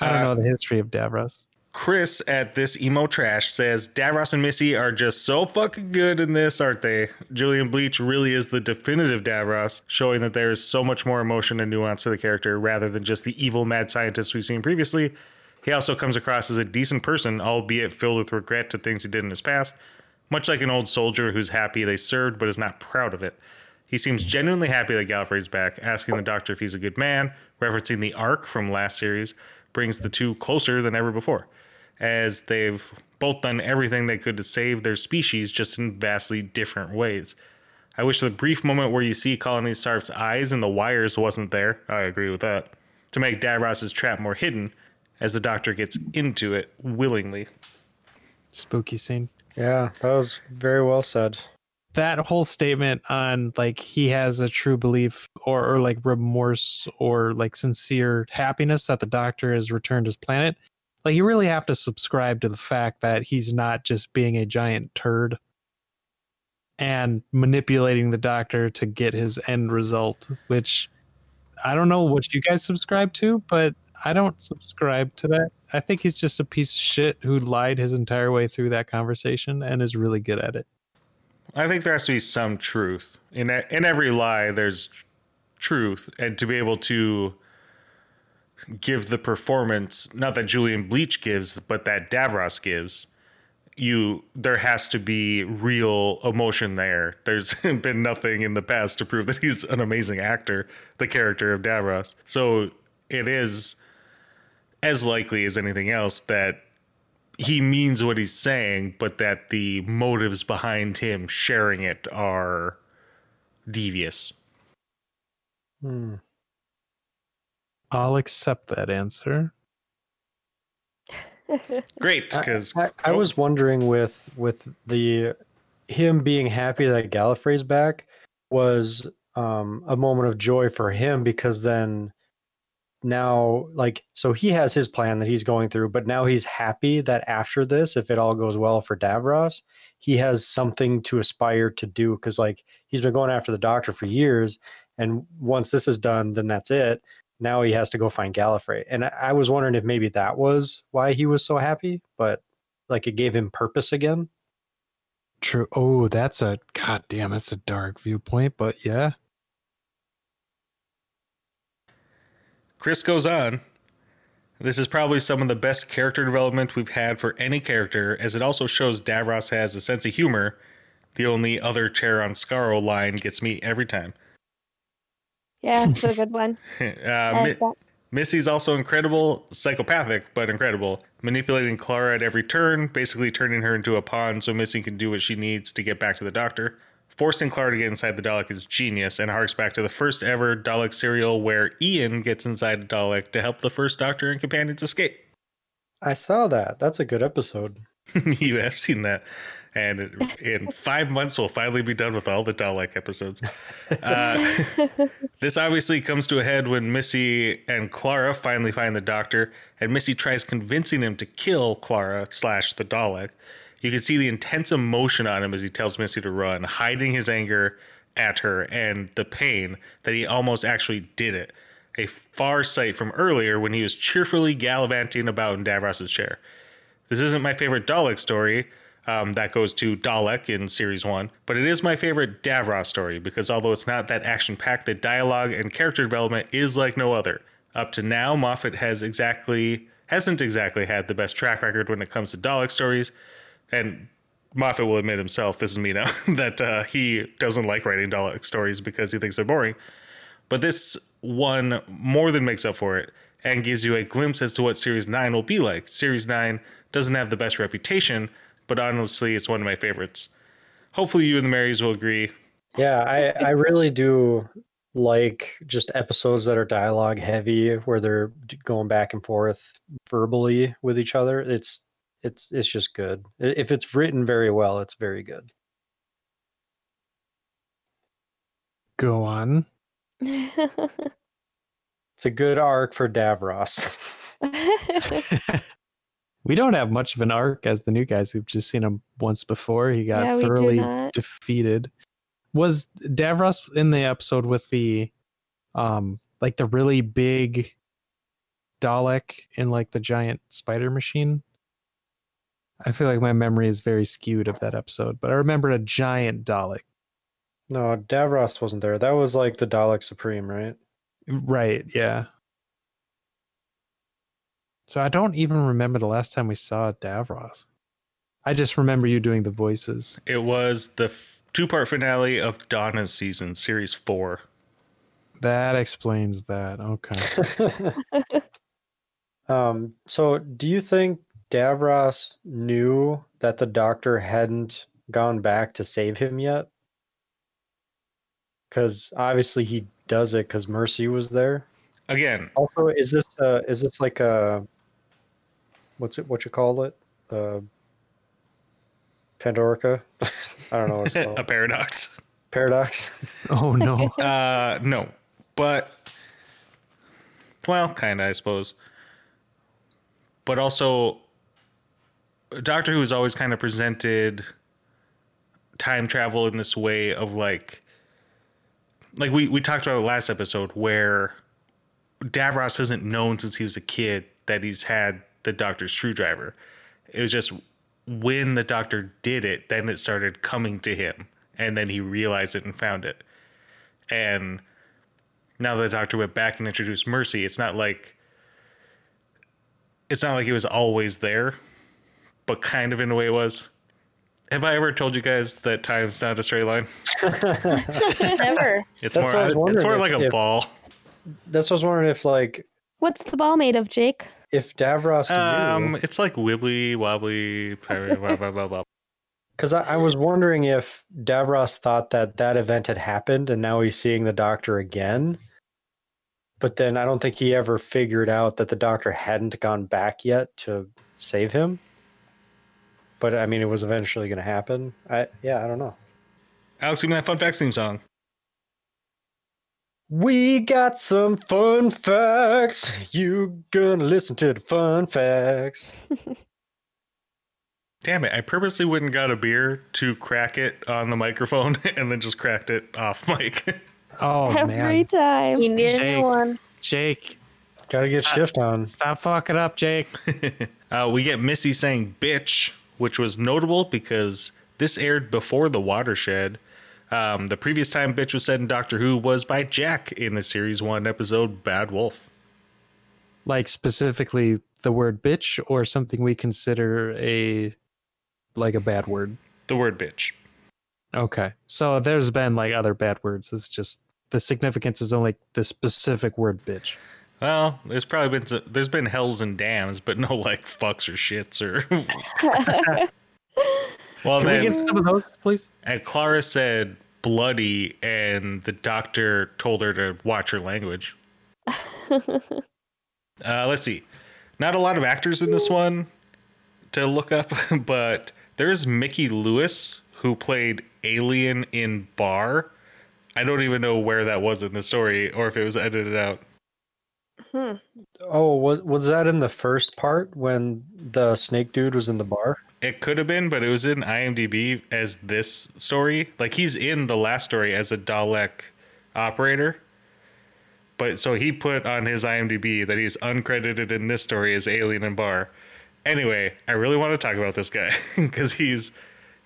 Uh, know the history of Davros. Chris at this emo trash says Davros and Missy are just so fucking good in this, aren't they? Julian Bleach really is the definitive Davros, showing that there is so much more emotion and nuance to the character rather than just the evil mad scientist we've seen previously. He also comes across as a decent person, albeit filled with regret to things he did in his past, much like an old soldier who's happy they served but is not proud of it. He seems genuinely happy that Gallifrey's back, asking the doctor if he's a good man, referencing the arc from last series, brings the two closer than ever before, as they've both done everything they could to save their species, just in vastly different ways. I wish the brief moment where you see Colony Sarff's eyes and the wires wasn't there. I agree with that. To make Davros's trap more hidden, as the doctor gets into it willingly. Spooky scene. Yeah, that was very well said. that whole statement on like he has a true belief or, or like remorse or like sincere happiness that the doctor has returned his planet like you really have to subscribe to the fact that he's not just being a giant turd and manipulating the doctor to get his end result which i don't know what you guys subscribe to but i don't subscribe to that i think he's just a piece of shit who lied his entire way through that conversation and is really good at it I think there has to be some truth in in every lie. There's truth, and to be able to give the performance, not that Julian Bleach gives, but that Davros gives, you there has to be real emotion there. There's been nothing in the past to prove that he's an amazing actor, the character of Davros. So it is as likely as anything else that he means what he's saying, but that the motives behind him sharing it are devious. Hmm. i'll accept that answer Great, because I, I was wondering with with the him being happy that Gallifrey's back was um, a moment of joy for him because then now like so he has his plan that he's going through but now he's happy that after this if it all goes well for Davros he has something to aspire to do because like he's been going after the doctor for years and once this is done then that's it now he has to go find Gallifrey. And I, I was wondering if maybe that was why he was so happy, but like it gave him purpose again. True. Oh, that's a god damn, that's a dark viewpoint, but yeah. Chris goes on. This is probably some of the best character development we've had for any character, as it also shows Davros has a sense of humor. The only other chair on Skaro line gets me every time. Yeah, it's a good one. uh, Mi- Missy's also incredible, psychopathic, but incredible. Manipulating Clara at every turn, basically turning her into a pawn so Missy can do what she needs to get back to the doctor. Forcing Clara to get inside the Dalek is genius and harks back to the first ever Dalek serial where Ian gets inside a Dalek to help the first doctor and companions escape. I saw that. That's a good episode. you have seen that. And in five months, we'll finally be done with all the Dalek episodes. Uh, this obviously comes to a head when Missy and Clara finally find the doctor, and Missy tries convincing him to kill Clara slash the Dalek. You can see the intense emotion on him as he tells Missy to run, hiding his anger at her and the pain that he almost actually did it. A far sight from earlier when he was cheerfully gallivanting about in Davros's chair. This isn't my favorite Dalek story. Um, that goes to Dalek in series one, but it is my favorite Davros story because although it's not that action packed, the dialogue and character development is like no other. Up to now, Moffat has exactly hasn't exactly had the best track record when it comes to Dalek stories, and Moffat will admit himself, this is me now, that uh, he doesn't like writing Dalek stories because he thinks they're boring. But this one more than makes up for it and gives you a glimpse as to what Series 9 will be like. Series 9 doesn't have the best reputation, but honestly, it's one of my favorites. Hopefully, you and the Marys will agree. Yeah, I, I really do like just episodes that are dialogue heavy where they're going back and forth verbally with each other. It's it's it's just good. If it's written very well, it's very good. Go on. It's a good arc for Davros. we don't have much of an arc as the new guys. We've just seen him once before. He got Yeah, thoroughly defeated. Was Davros in the episode with the um like the really big Dalek in like the giant spider machine? I feel like my memory is very skewed of that episode, but I remember a giant Dalek. no, Davros wasn't there. That was like the Dalek Supreme, right? Right, yeah. So I don't even remember the last time we saw Davros. I just remember you doing the voices. It was the f- two part finale of Donna's season, Series 4. That explains that. Okay. um, so do you think Davros knew that the doctor hadn't gone back to save him yet? Because obviously he does it because Mercy was there. Again, Also, is this uh is this like a what's it what you call it? Uh Pandorica. I don't know what it's called. a paradox. Paradox. Oh no. Uh, no, but well, kind of, I suppose. But also, Doctor Who has always kind of presented time travel in this way of like, like we we talked about last episode where Davros hasn't known since he was a kid that he's had the Doctor's screwdriver. It was just when the Doctor did it, then it started coming to him, and then he realized it and found it. And now the doctor went back and introduced mercy it's not like it's not like it was always there but kind of in a way it was have i ever told you guys that time's not a straight line Never. it's That's more what I was it's more if- like a if- ball That's what I was wondering if like What's the ball made of, Jake? if Davros um knew. it's like wibbly wobbly blah blah blah blah blah Because I, I was wondering if Davros thought that that event had happened and now he's seeing the doctor again. But then I don't think he ever figured out that the doctor hadn't gone back yet to save him. But I mean, it was eventually going to happen. I yeah, I don't know. alex give me that fun facts theme song We got some fun facts. You gonna listen to the fun facts? damn it i purposely wouldn't got a beer to crack it on the microphone and then just cracked it off mic Oh Every man. time. You need Jake. one. Jake, Gotta get shift on. stop fucking up, Jake. Uh, we get Missy saying bitch, which was notable because this aired before The Watershed. Um, the previous time bitch was said in Doctor Who was by Jack in the series one episode Bad Wolf. Like specifically the word bitch or something we consider a like a bad word. The word bitch. Okay. So there's been like other bad words. It's just the significance is only the specific word bitch. Well, there's probably been some, there's been hells and dams, but no like fucks or shits or. well, Can we then get some of those, please? and Clara said bloody, and the doctor told her to watch her language. Uh, let's see. Not a lot of actors in this one to look up, but there's Mickey Lewis who played Alien in Bar. I don't even know where that was in the story or if it was edited out. Hmm. Oh, was was that in the first part when the snake dude was in the bar? It could have been, but it was in IMDb as this story. Like he's in the last story as a Dalek operator. But so he put on his IMDb that he's uncredited in this story as Alien and Bar. Anyway, I really want to talk about this guy because he's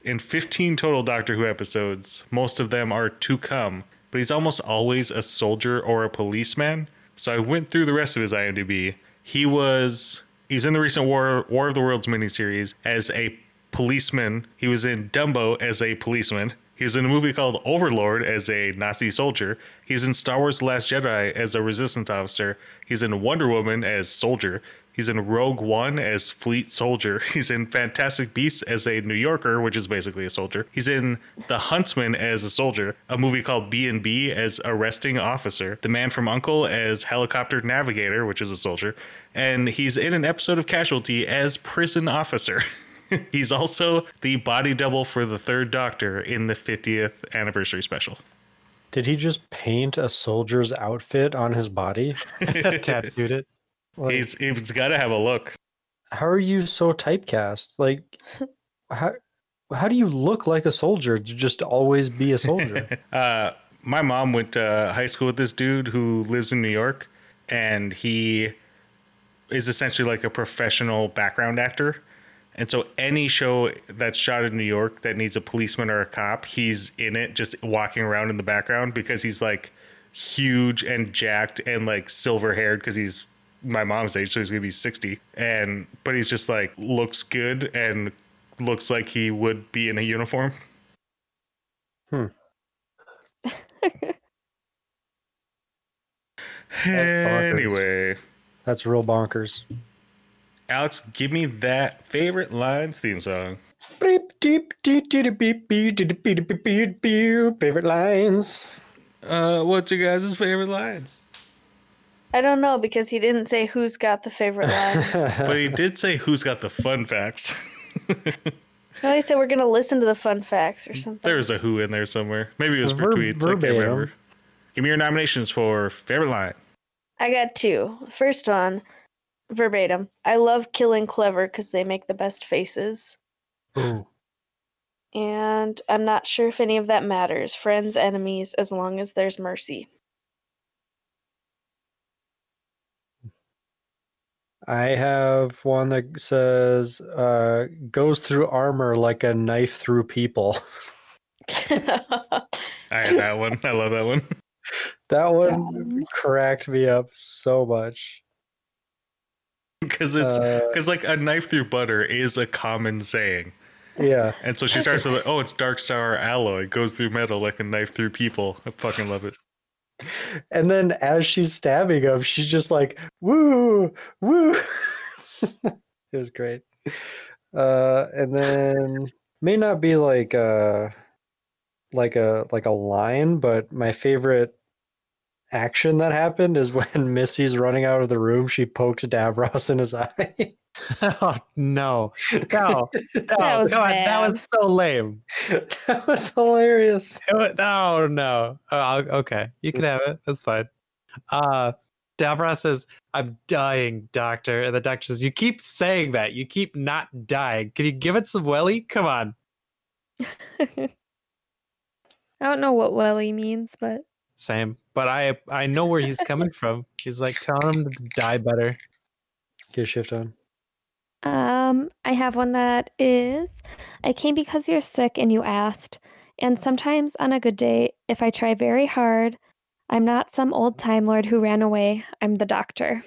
in 15 total Doctor Who episodes. Most of them are to come, but he's almost always a soldier or a policeman. So I went through the rest of his IMDb. He was he's in the recent War War of the Worlds miniseries as a policeman. He was in Dumbo as a policeman. He was in a movie called Overlord as a Nazi soldier. He's in Star Wars: The Last Jedi as a resistance officer. He's in Wonder Woman as soldier. He's in Rogue One as fleet soldier. He's in Fantastic Beasts as a New Yorker, which is basically a soldier. He's in The Huntsman as a soldier. A movie called B and B as arresting officer. The Man from Uncle as helicopter navigator, which is a soldier. And he's in an episode of Casualty as prison officer. he's also the body double for the Third Doctor in the 50th anniversary special. Did he just paint a soldier's outfit on his body? Tattooed it. Like, He's he's got to have a look. how are you so typecast? Like, how how do you look like a soldier to just always be a soldier? uh, my mom went to high school with this dude who lives in New York, and he is essentially like a professional background actor. And so any show that's shot in New York that needs a policeman or a cop, he's in it, just walking around in the background because he's like huge and jacked and like silver haired because he's my mom's age, so he's gonna be sixty. And but he's just like looks good and looks like he would be in a uniform. Hmm. Anyway, That's real bonkers. Alex, give me that favorite lines theme song. Favorite lines. Uh, what's your guys' favorite lines? I don't know because he didn't say who's got the favorite lines. But he did say who's got the fun facts. No, they said we're gonna listen to the fun facts or something. There's a who in there somewhere. Maybe it was for Ver- tweets. I can't verbatim. remember. Give me your nominations for favorite line. I got two. First one, verbatim. I love killing clever because they make the best faces. Ooh. And I'm not sure if any of that matters. Friends, enemies, as long as there's mercy. I have one that says uh, goes through armor like a knife through people. I had that one. I love that one. That one cracked me up so much. Because it's Uh, because like a knife through butter is a common saying. yeah. And so she starts with, "Oh, it's dark sour alloy. It goes through metal like a knife through people." I fucking love it. And then as she's stabbing him, she's just like, woo, woo. it was great. Uh, and then may not be like uh like a like a line, but my favorite action that happened is when Missy's running out of the room, she pokes Davros in his eye. oh no, no, no, That was come on, that was so lame. that was hilarious. It wa- No, no. Oh, okay, you can have it. That's fine. Uh, Davros says, "I'm dying, doctor," and the doctor says, "You keep saying that. You keep not dying. Can you give it some welly? Come on." I don't know what welly means, but Same, but I I know where he's coming from. He's like telling him to die better. Get a shift on. Um, I have one that is I came because you're sick and you asked. And sometimes on a good day, if I try very hard, I'm not some old time lord who ran away. I'm the doctor.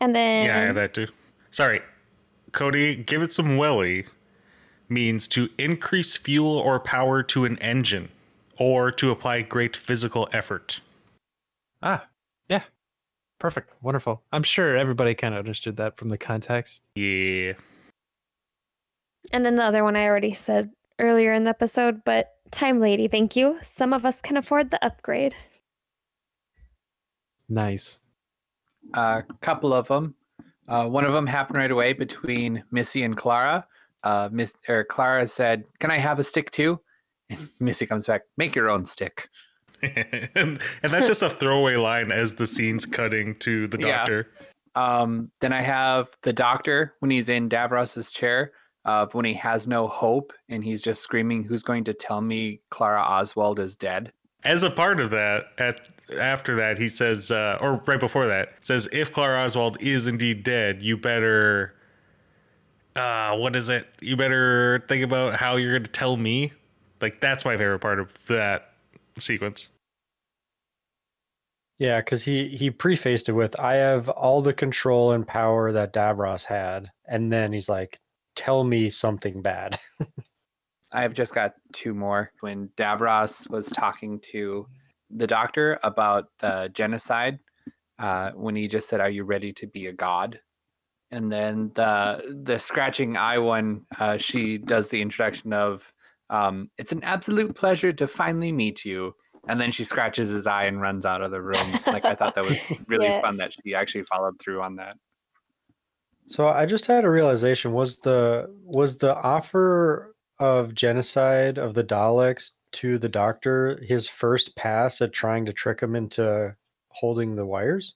And then Yeah, I have that too. Sorry, Cody. Give it some welly means to increase fuel or power to an engine, or to apply great physical effort. Ah, yeah, perfect, wonderful. I'm sure everybody kind of understood that from the context. Yeah. and then the other one I already said earlier in the episode, but time lady, thank you. Some of us can afford the upgrade. Nice. A couple of them. Uh, one of them happened right away between Missy and Clara. Uh, Miss or Clara said, "Can I have a stick too?" And Missy comes back, "Make your own stick." And, and that's just a throwaway line as the scene's cutting to the Yeah. doctor. Um, then I have the doctor when he's in Davros's chair, uh, when he has no hope and he's just screaming, "Who's going to tell me Clara Oswald is dead?" As a part of that, at after that, he says, uh, or right before that, says, if Clara Oswald is indeed dead, you better, uh, what is it? You better think about how you're going to tell me. Like that's my favorite part of that sequence. Yeah, because he he prefaced it with, "I have all the control and power that Davros had," and then he's like, "Tell me something bad." I've just got two more. When Davros was talking to the doctor about the genocide, uh, when he just said, "Are you ready to be a god?" And then the the scratching eye one, uh, she does the introduction of, um, "It's an absolute pleasure to finally meet you." And then she scratches his eye and runs out of the room. Like I thought that was really fun that she actually followed through on that. So I just had a realization: was the was the offer of genocide of the Daleks to the Doctor his first pass at trying to trick him into holding the wires?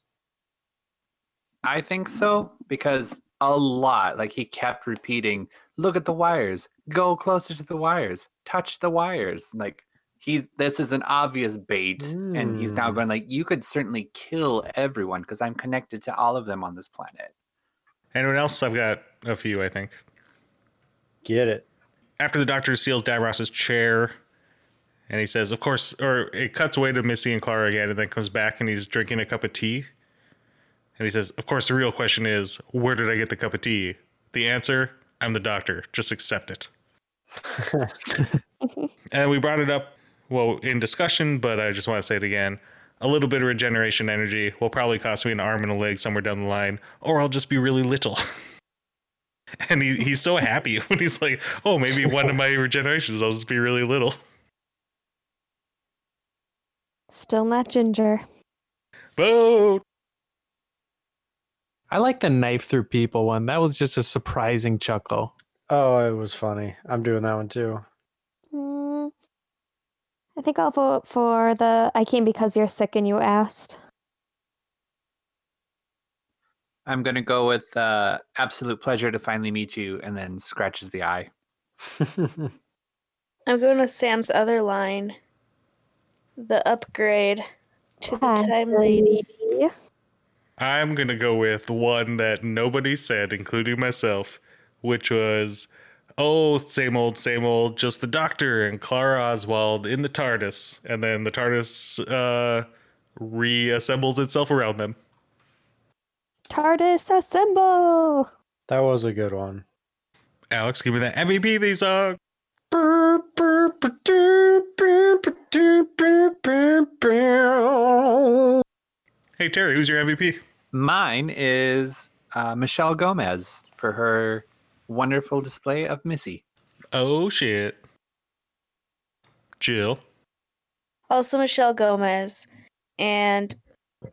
I think so because a lot, like he kept repeating, "Look at the wires. Go closer to the wires. Touch the wires." Like he's this is an obvious bait, and he's now Mm. going like, "You could certainly kill everyone because I'm connected to all of them on this planet." Anyone else? I've got a few, I think. Get it? After the doctor seals Davros's chair, and he says, of course, or it cuts away to Missy and Clara again, and then comes back and he's drinking a cup of tea. And he says, of course, the real question is, where did I get the cup of tea? The answer, I'm the doctor. Just accept it. and we brought it up, well, in discussion, but I just want to say it again. A little bit of regeneration energy will probably cost me an arm and a leg somewhere down the line, or I'll just be really little. and he, he's so happy when he's like, oh, maybe one of my regenerations, I'll just be really little. Still not ginger. Vote! I like the knife through people one. That was just a surprising chuckle. Oh, it was funny. I'm doing that one too. Mm, I think I'll vote for the I came because you're sick and you asked. I'm gonna go with uh, absolute pleasure to finally meet you, and then scratches the eye. I'm going with Sam's other line. The upgrade to the Time time lady. I'm going to go with one that nobody said, including myself, which was, oh, same old, same old, just the doctor and Clara Oswald in the TARDIS. And then the TARDIS uh, reassembles itself around them. TARDIS assemble. that was a good one. Alex, give me that MVP theme song. Hey, Terry, who's your MVP? Mine is uh, Michelle Gomez for her wonderful display of Missy. Oh, shit. Jill. Also, Michelle Gomez. And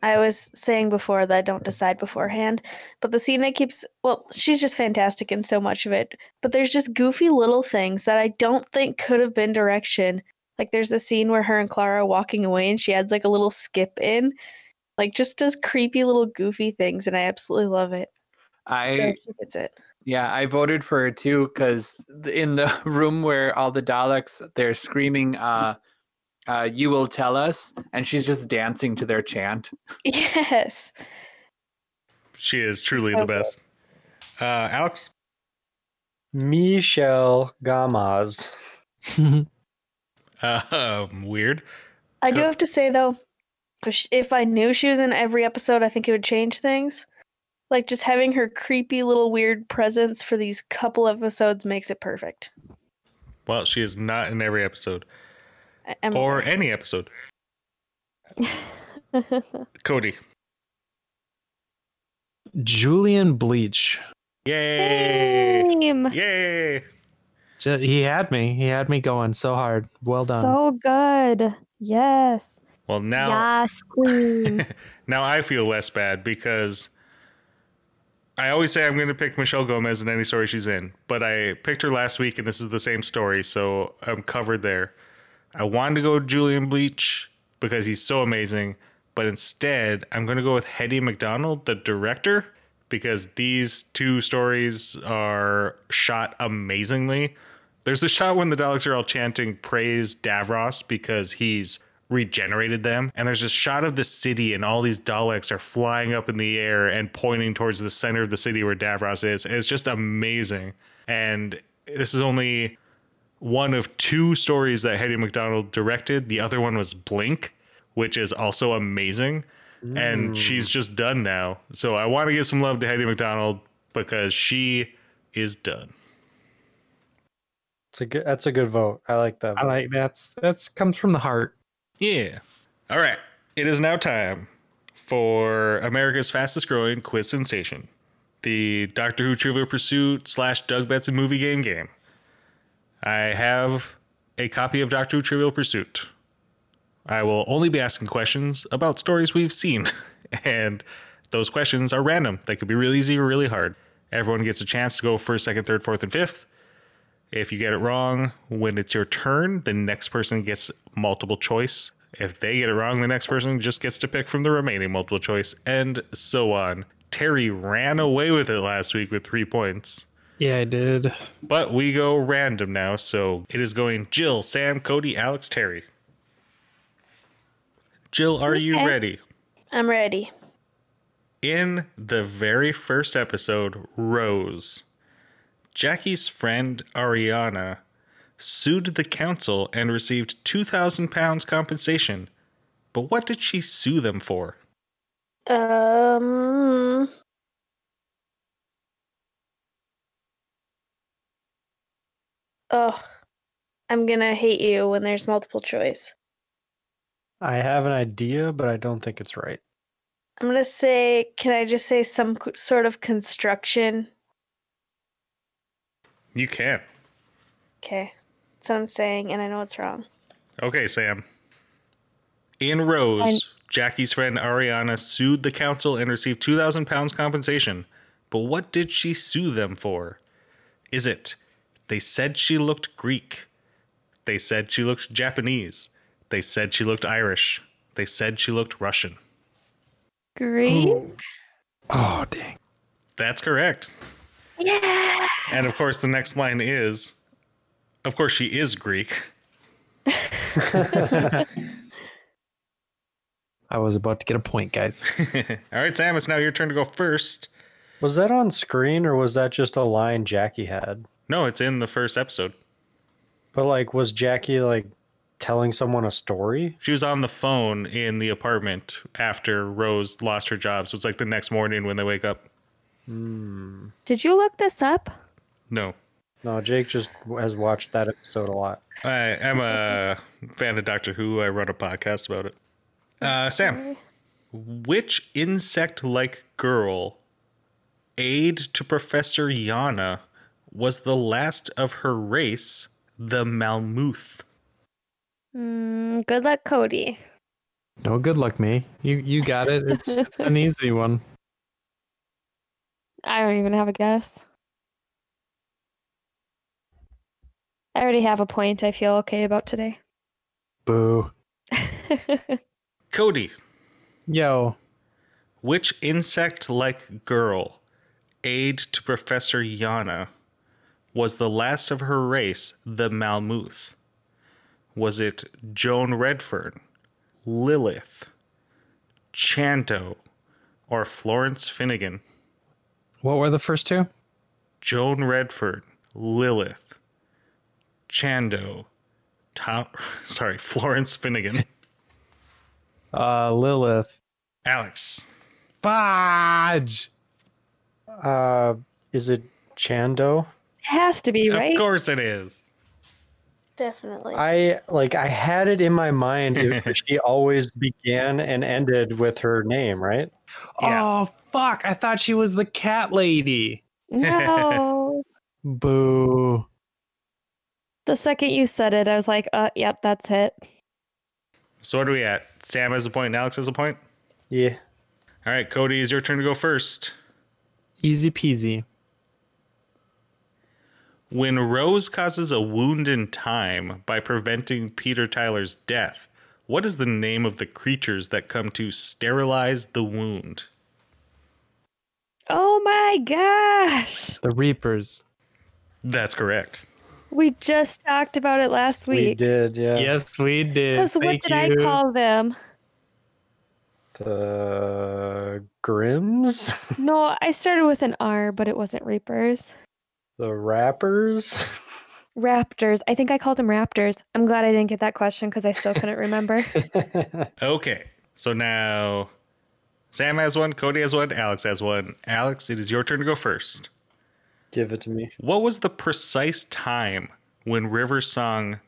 I was saying before that I don't decide beforehand, but the scene that keeps, well, she's just fantastic in so much of it. But there's just goofy little things that I don't think could have been direction. Like there's a scene where her and Clara are walking away and she adds like a little skip in, like just does creepy little goofy things. And I absolutely love it. I So she it. Yeah, I voted for her too because in the room where all the Daleks they're screaming, uh, uh, "You will tell us," and she's just dancing to their chant. Yes. She is truly the best. Uh, Alex? Michelle Gamaz. Uh, um, weird. I do have to say though, if- if I knew she was in every episode, I think it would change things. Like just having her creepy little weird presence for these couple episodes makes it perfect. Well, she is not in every episode I- I'm or aware. any episode. Cody. Julian Bleach. Yay! Same. Yay! He had me. He had me going so hard. Well done. So good. Yes. Well, now yes, queen. now I feel less bad because I always say I'm going to pick Michelle Gomez in any story she's in, but I picked her last week and this is the same story, so I'm covered there. I wanted to go Julian Bleach because he's so amazing, but instead I'm going to go with Hettie MacDonald, the director, because these two stories are shot amazingly. There's a shot when the Daleks are all chanting praise Davros because he's regenerated them. And there's a shot of the city, and all these Daleks are flying up in the air and pointing towards the center of the city where Davros is. And it's just amazing. And this is only one of two stories that Hettie MacDonald directed. The other one was Blink, which is also amazing. And mm. she's just done now. So I want to give some love to Hettie MacDonald because she is done. It's a good. That's a good vote. I like that. I like that's that's comes from the heart. Yeah. All right. It is now time for America's fastest growing quiz sensation, the Doctor Who Trivial Pursuit slash Doug Benson movie game game. I have a copy of Doctor Who Trivial Pursuit. I will only be asking questions about stories we've seen, and those questions are random. They could be really easy or really hard. Everyone gets a chance to go first, second, third, fourth, and fifth. If you get it wrong when it's your turn, the next person gets multiple choice. If they get it wrong, the next person just gets to pick from the remaining multiple choice, and so on. Terry ran away with it last week with three points. Yeah, I did. But we go random now, so it is going Jill, Sam, Cody, Alex, Terry. Jill, are you Okay. ready? I'm ready. In the very first episode, Rose, Jackie's friend Ariana sued the council and received 2,000 pounds compensation. But what did she sue them for? Um. Oh, I'm gonna hate you when there's multiple choice. I have an idea, but I don't think it's right. I'm gonna say, can I just say some sort of construction? You can. Okay, that's what I'm saying, and I know it's wrong. Okay, Sam. In Rose, I'm- Jackie's friend Ariana sued the council and received 2,000 pounds compensation. But what did she sue them for? Is it they said she looked Greek? They said she looked Japanese. They said she looked Irish. They said she looked Russian. Great. Oh dang. That's correct. Yeah. And of course, the next line is, of course, she is Greek. I was about to get a point, guys. All right, Sam, it's now your turn to go first. Was that on screen or was that just a line Jackie had? No, it's in the first episode. But like, was Jackie like telling someone a story? She was on the phone in the apartment after Rose lost her job. So it's like the next morning when they wake up. Did you look this up? No. No, Jake just has watched that episode a lot. I am a fan of Doctor Who. I run a podcast about it. Uh, Sam, which insect like girl, aide to Professor Yana, was the last of her race, the Malmooth? Mm, good luck, Cody. No good luck, me. You you got it. It's it's an easy one. I don't even have a guess. I already have a point I feel okay about today. Boo. Cody, Yo. which insect like girl, aide to Professor Yana, was the last of her race, the Malmooth? Was it Joan Redfern, Lilith, Chantho, or Florence Finnegan? What were the first two? Joan Redford, Lilith, Chantho, Tom, sorry, Florence Finnegan. Uh Lilith. Alex, Fudge. Uh, is it Chantho? It Has to be, right? of course it is. Definitely. I like I had it in my mind. She always began and ended with her name, right? Yeah. Oh fuck. I thought she was the cat lady. No. Boo. the second you said it, I was like, uh, yep, that's it. So what are we at? Sam has a point and Alex has a point? Yeah. All right, Cody, it's your turn to go first. Easy peasy. When Rose causes a wound in time by preventing Peter Tyler's death, what is the name of the creatures that come to sterilize the wound? Oh my gosh. The Reapers. That's correct. We just talked about it last week. We did, yeah. Yes, we did. Because what Thank did I call them? The Grims, No, I started with an R, but it wasn't Reapers. The Rappers. Raptors. I think I called them Raptors. I'm glad I didn't get that question because I still couldn't remember. Okay, so now Sam has one, Cody has one, Alex has one. Alex, it is your turn to go first. Give it to me. What was the precise time when River Song,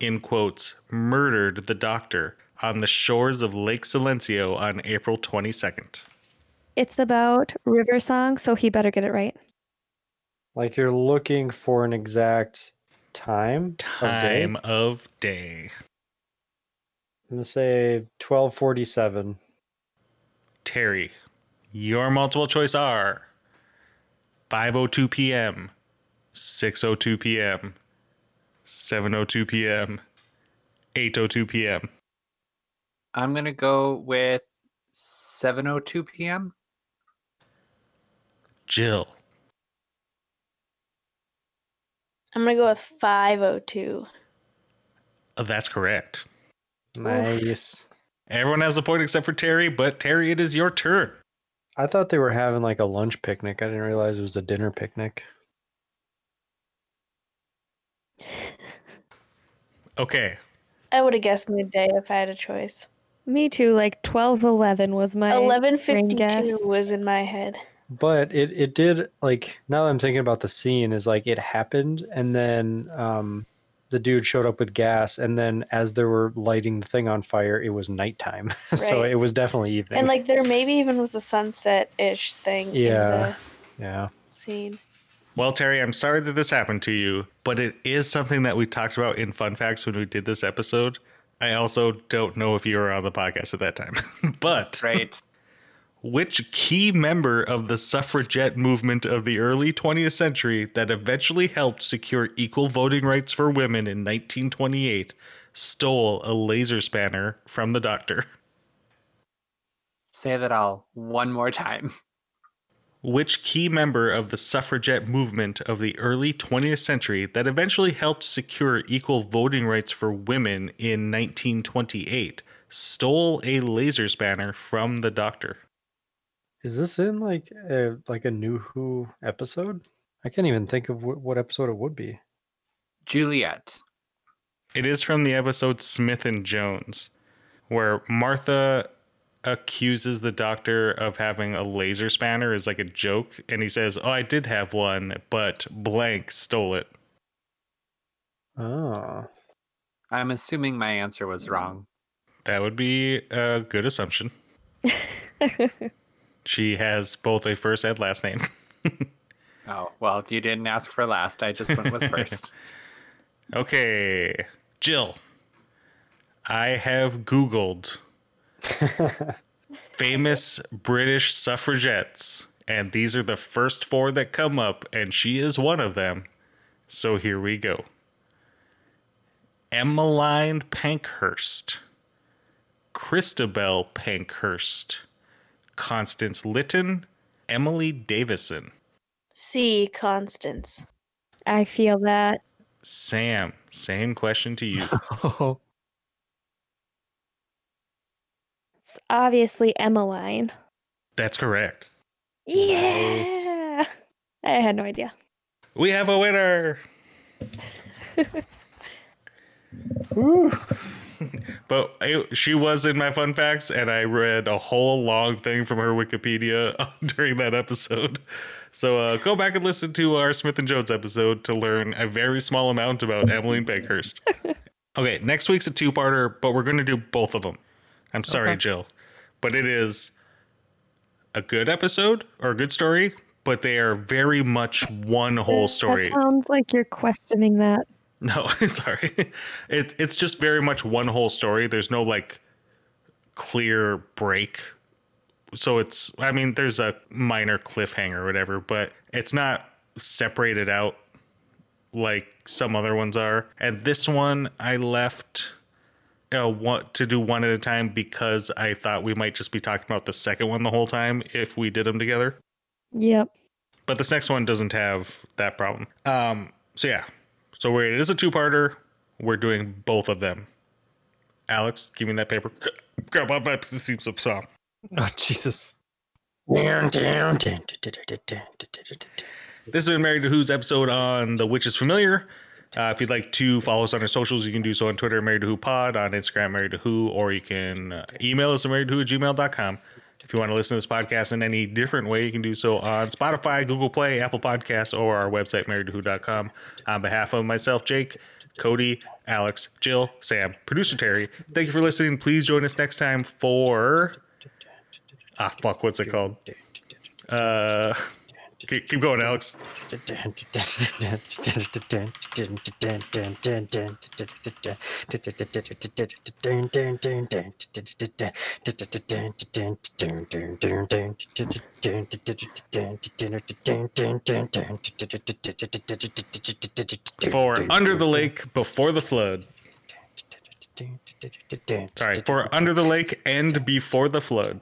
in quotes, murdered the doctor on the shores of Lake Silencio on April 22nd? it's about River Song, so he better get it right. Like you're looking for an exact time. of day? Time of day. I'm gonna say twelve forty-seven. Terry, your multiple choice are 5:02 p.m., 6:02 p.m., 7:02 p.m., 8:02 p.m. I'm gonna go with 7:02 p.m. Jill, I'm gonna go with 502. oh, that's correct. Nice. Everyone has a point except for Terry, but Terry, it is your turn. I thought they were having like a lunch picnic. I didn't realize it was a dinner picnic. Okay, I would have guessed midday if I had a choice. Me too. Like 1211 was my. guess. 1152 was in my head. But it, it did like now that I'm thinking about the scene is like it happened and then um the dude showed up with gas and then as they were lighting the thing on fire it was nighttime. so it was definitely evening. And like there maybe even was a sunset ish thing Yeah. in yeah. scene. Well, Terry, I'm sorry that this happened to you, but it is something that we talked about in Fun Facts when we did this episode. I also don't know if you were on the podcast at that time, but Right. Which key member of the suffragette movement of the early 20th century that eventually helped secure equal voting rights for women in 1928 stole a laser spanner from the doctor? Say that all one more time. Which key member of the suffragette movement of the early 20th century that eventually helped secure equal voting rights for women in 1928 stole a laser spanner from the doctor? Is this in like a like a new Who episode? I can't even think of what, what episode it would be. Juliet. It is from the episode Smith and Jones, where Martha accuses the doctor of having a laser spanner as like a joke, and he says, "Oh, I did have one, but blank stole it." Oh, I'm assuming my answer was wrong. That would be a good assumption. She has both a first and last name. Oh, well, you didn't ask for last. I just went with first. Okay, Jill. I have Googled famous British suffragettes, and these are the first four that come up, and she is one of them. So here we go Emmeline Pankhurst, Christabel Pankhurst, Constance Lytton, Emily Davison. C. Constance. I feel that. Sam, same question to you. It's obviously Emmeline. That's correct. Yeah. I had no idea. We have a winner. but I, she was in my fun facts, and I read a whole long thing from her Wikipedia during that episode. So uh, go back and listen to our Smith and Jones episode to learn a very small amount about Emmeline Pankhurst. okay, next week's a two-parter, but we're going to do both of them. I'm sorry, Okay. Jill, but it is a good episode or a good story, but they are very much one whole story. That sounds like you're questioning that. No, sorry. It, it's just very much one whole story. There's no like clear break. So it's, I mean, there's a minor cliffhanger or whatever, but it's not separated out like some other ones are. And this one I left uh, want to do one at a time because I thought we might just be talking about the second one the whole time if we did them together Yep. but this next one doesn't have that problem. Um, so yeah, so we're, it is a two-parter. We're doing both of them. Alex, give me that paper. Grab up seems up song. oh Jesus. This has been Married to Who's episode on The Witch's Familiar. Uh, if you'd like to follow us on our socials, you can do so on Twitter, Married to Who Pod, on Instagram, Married to Who, or you can uh, email us at married to who at gmail.com. If you want to listen to this podcast in any different way, you can do so on Spotify, Google Play, Apple Podcasts, or our website, marriedtowho.com. On behalf of myself, Jake, Cody, Alex, Jill, Sam, producer Terry, thank you for listening. Please join us next time for. Ah, fuck, what's it called? Uh, keep, keep going, Alex. For Under the Lake Before the Flood. Sorry, for Under the Lake and Before the Flood.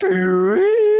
Boo.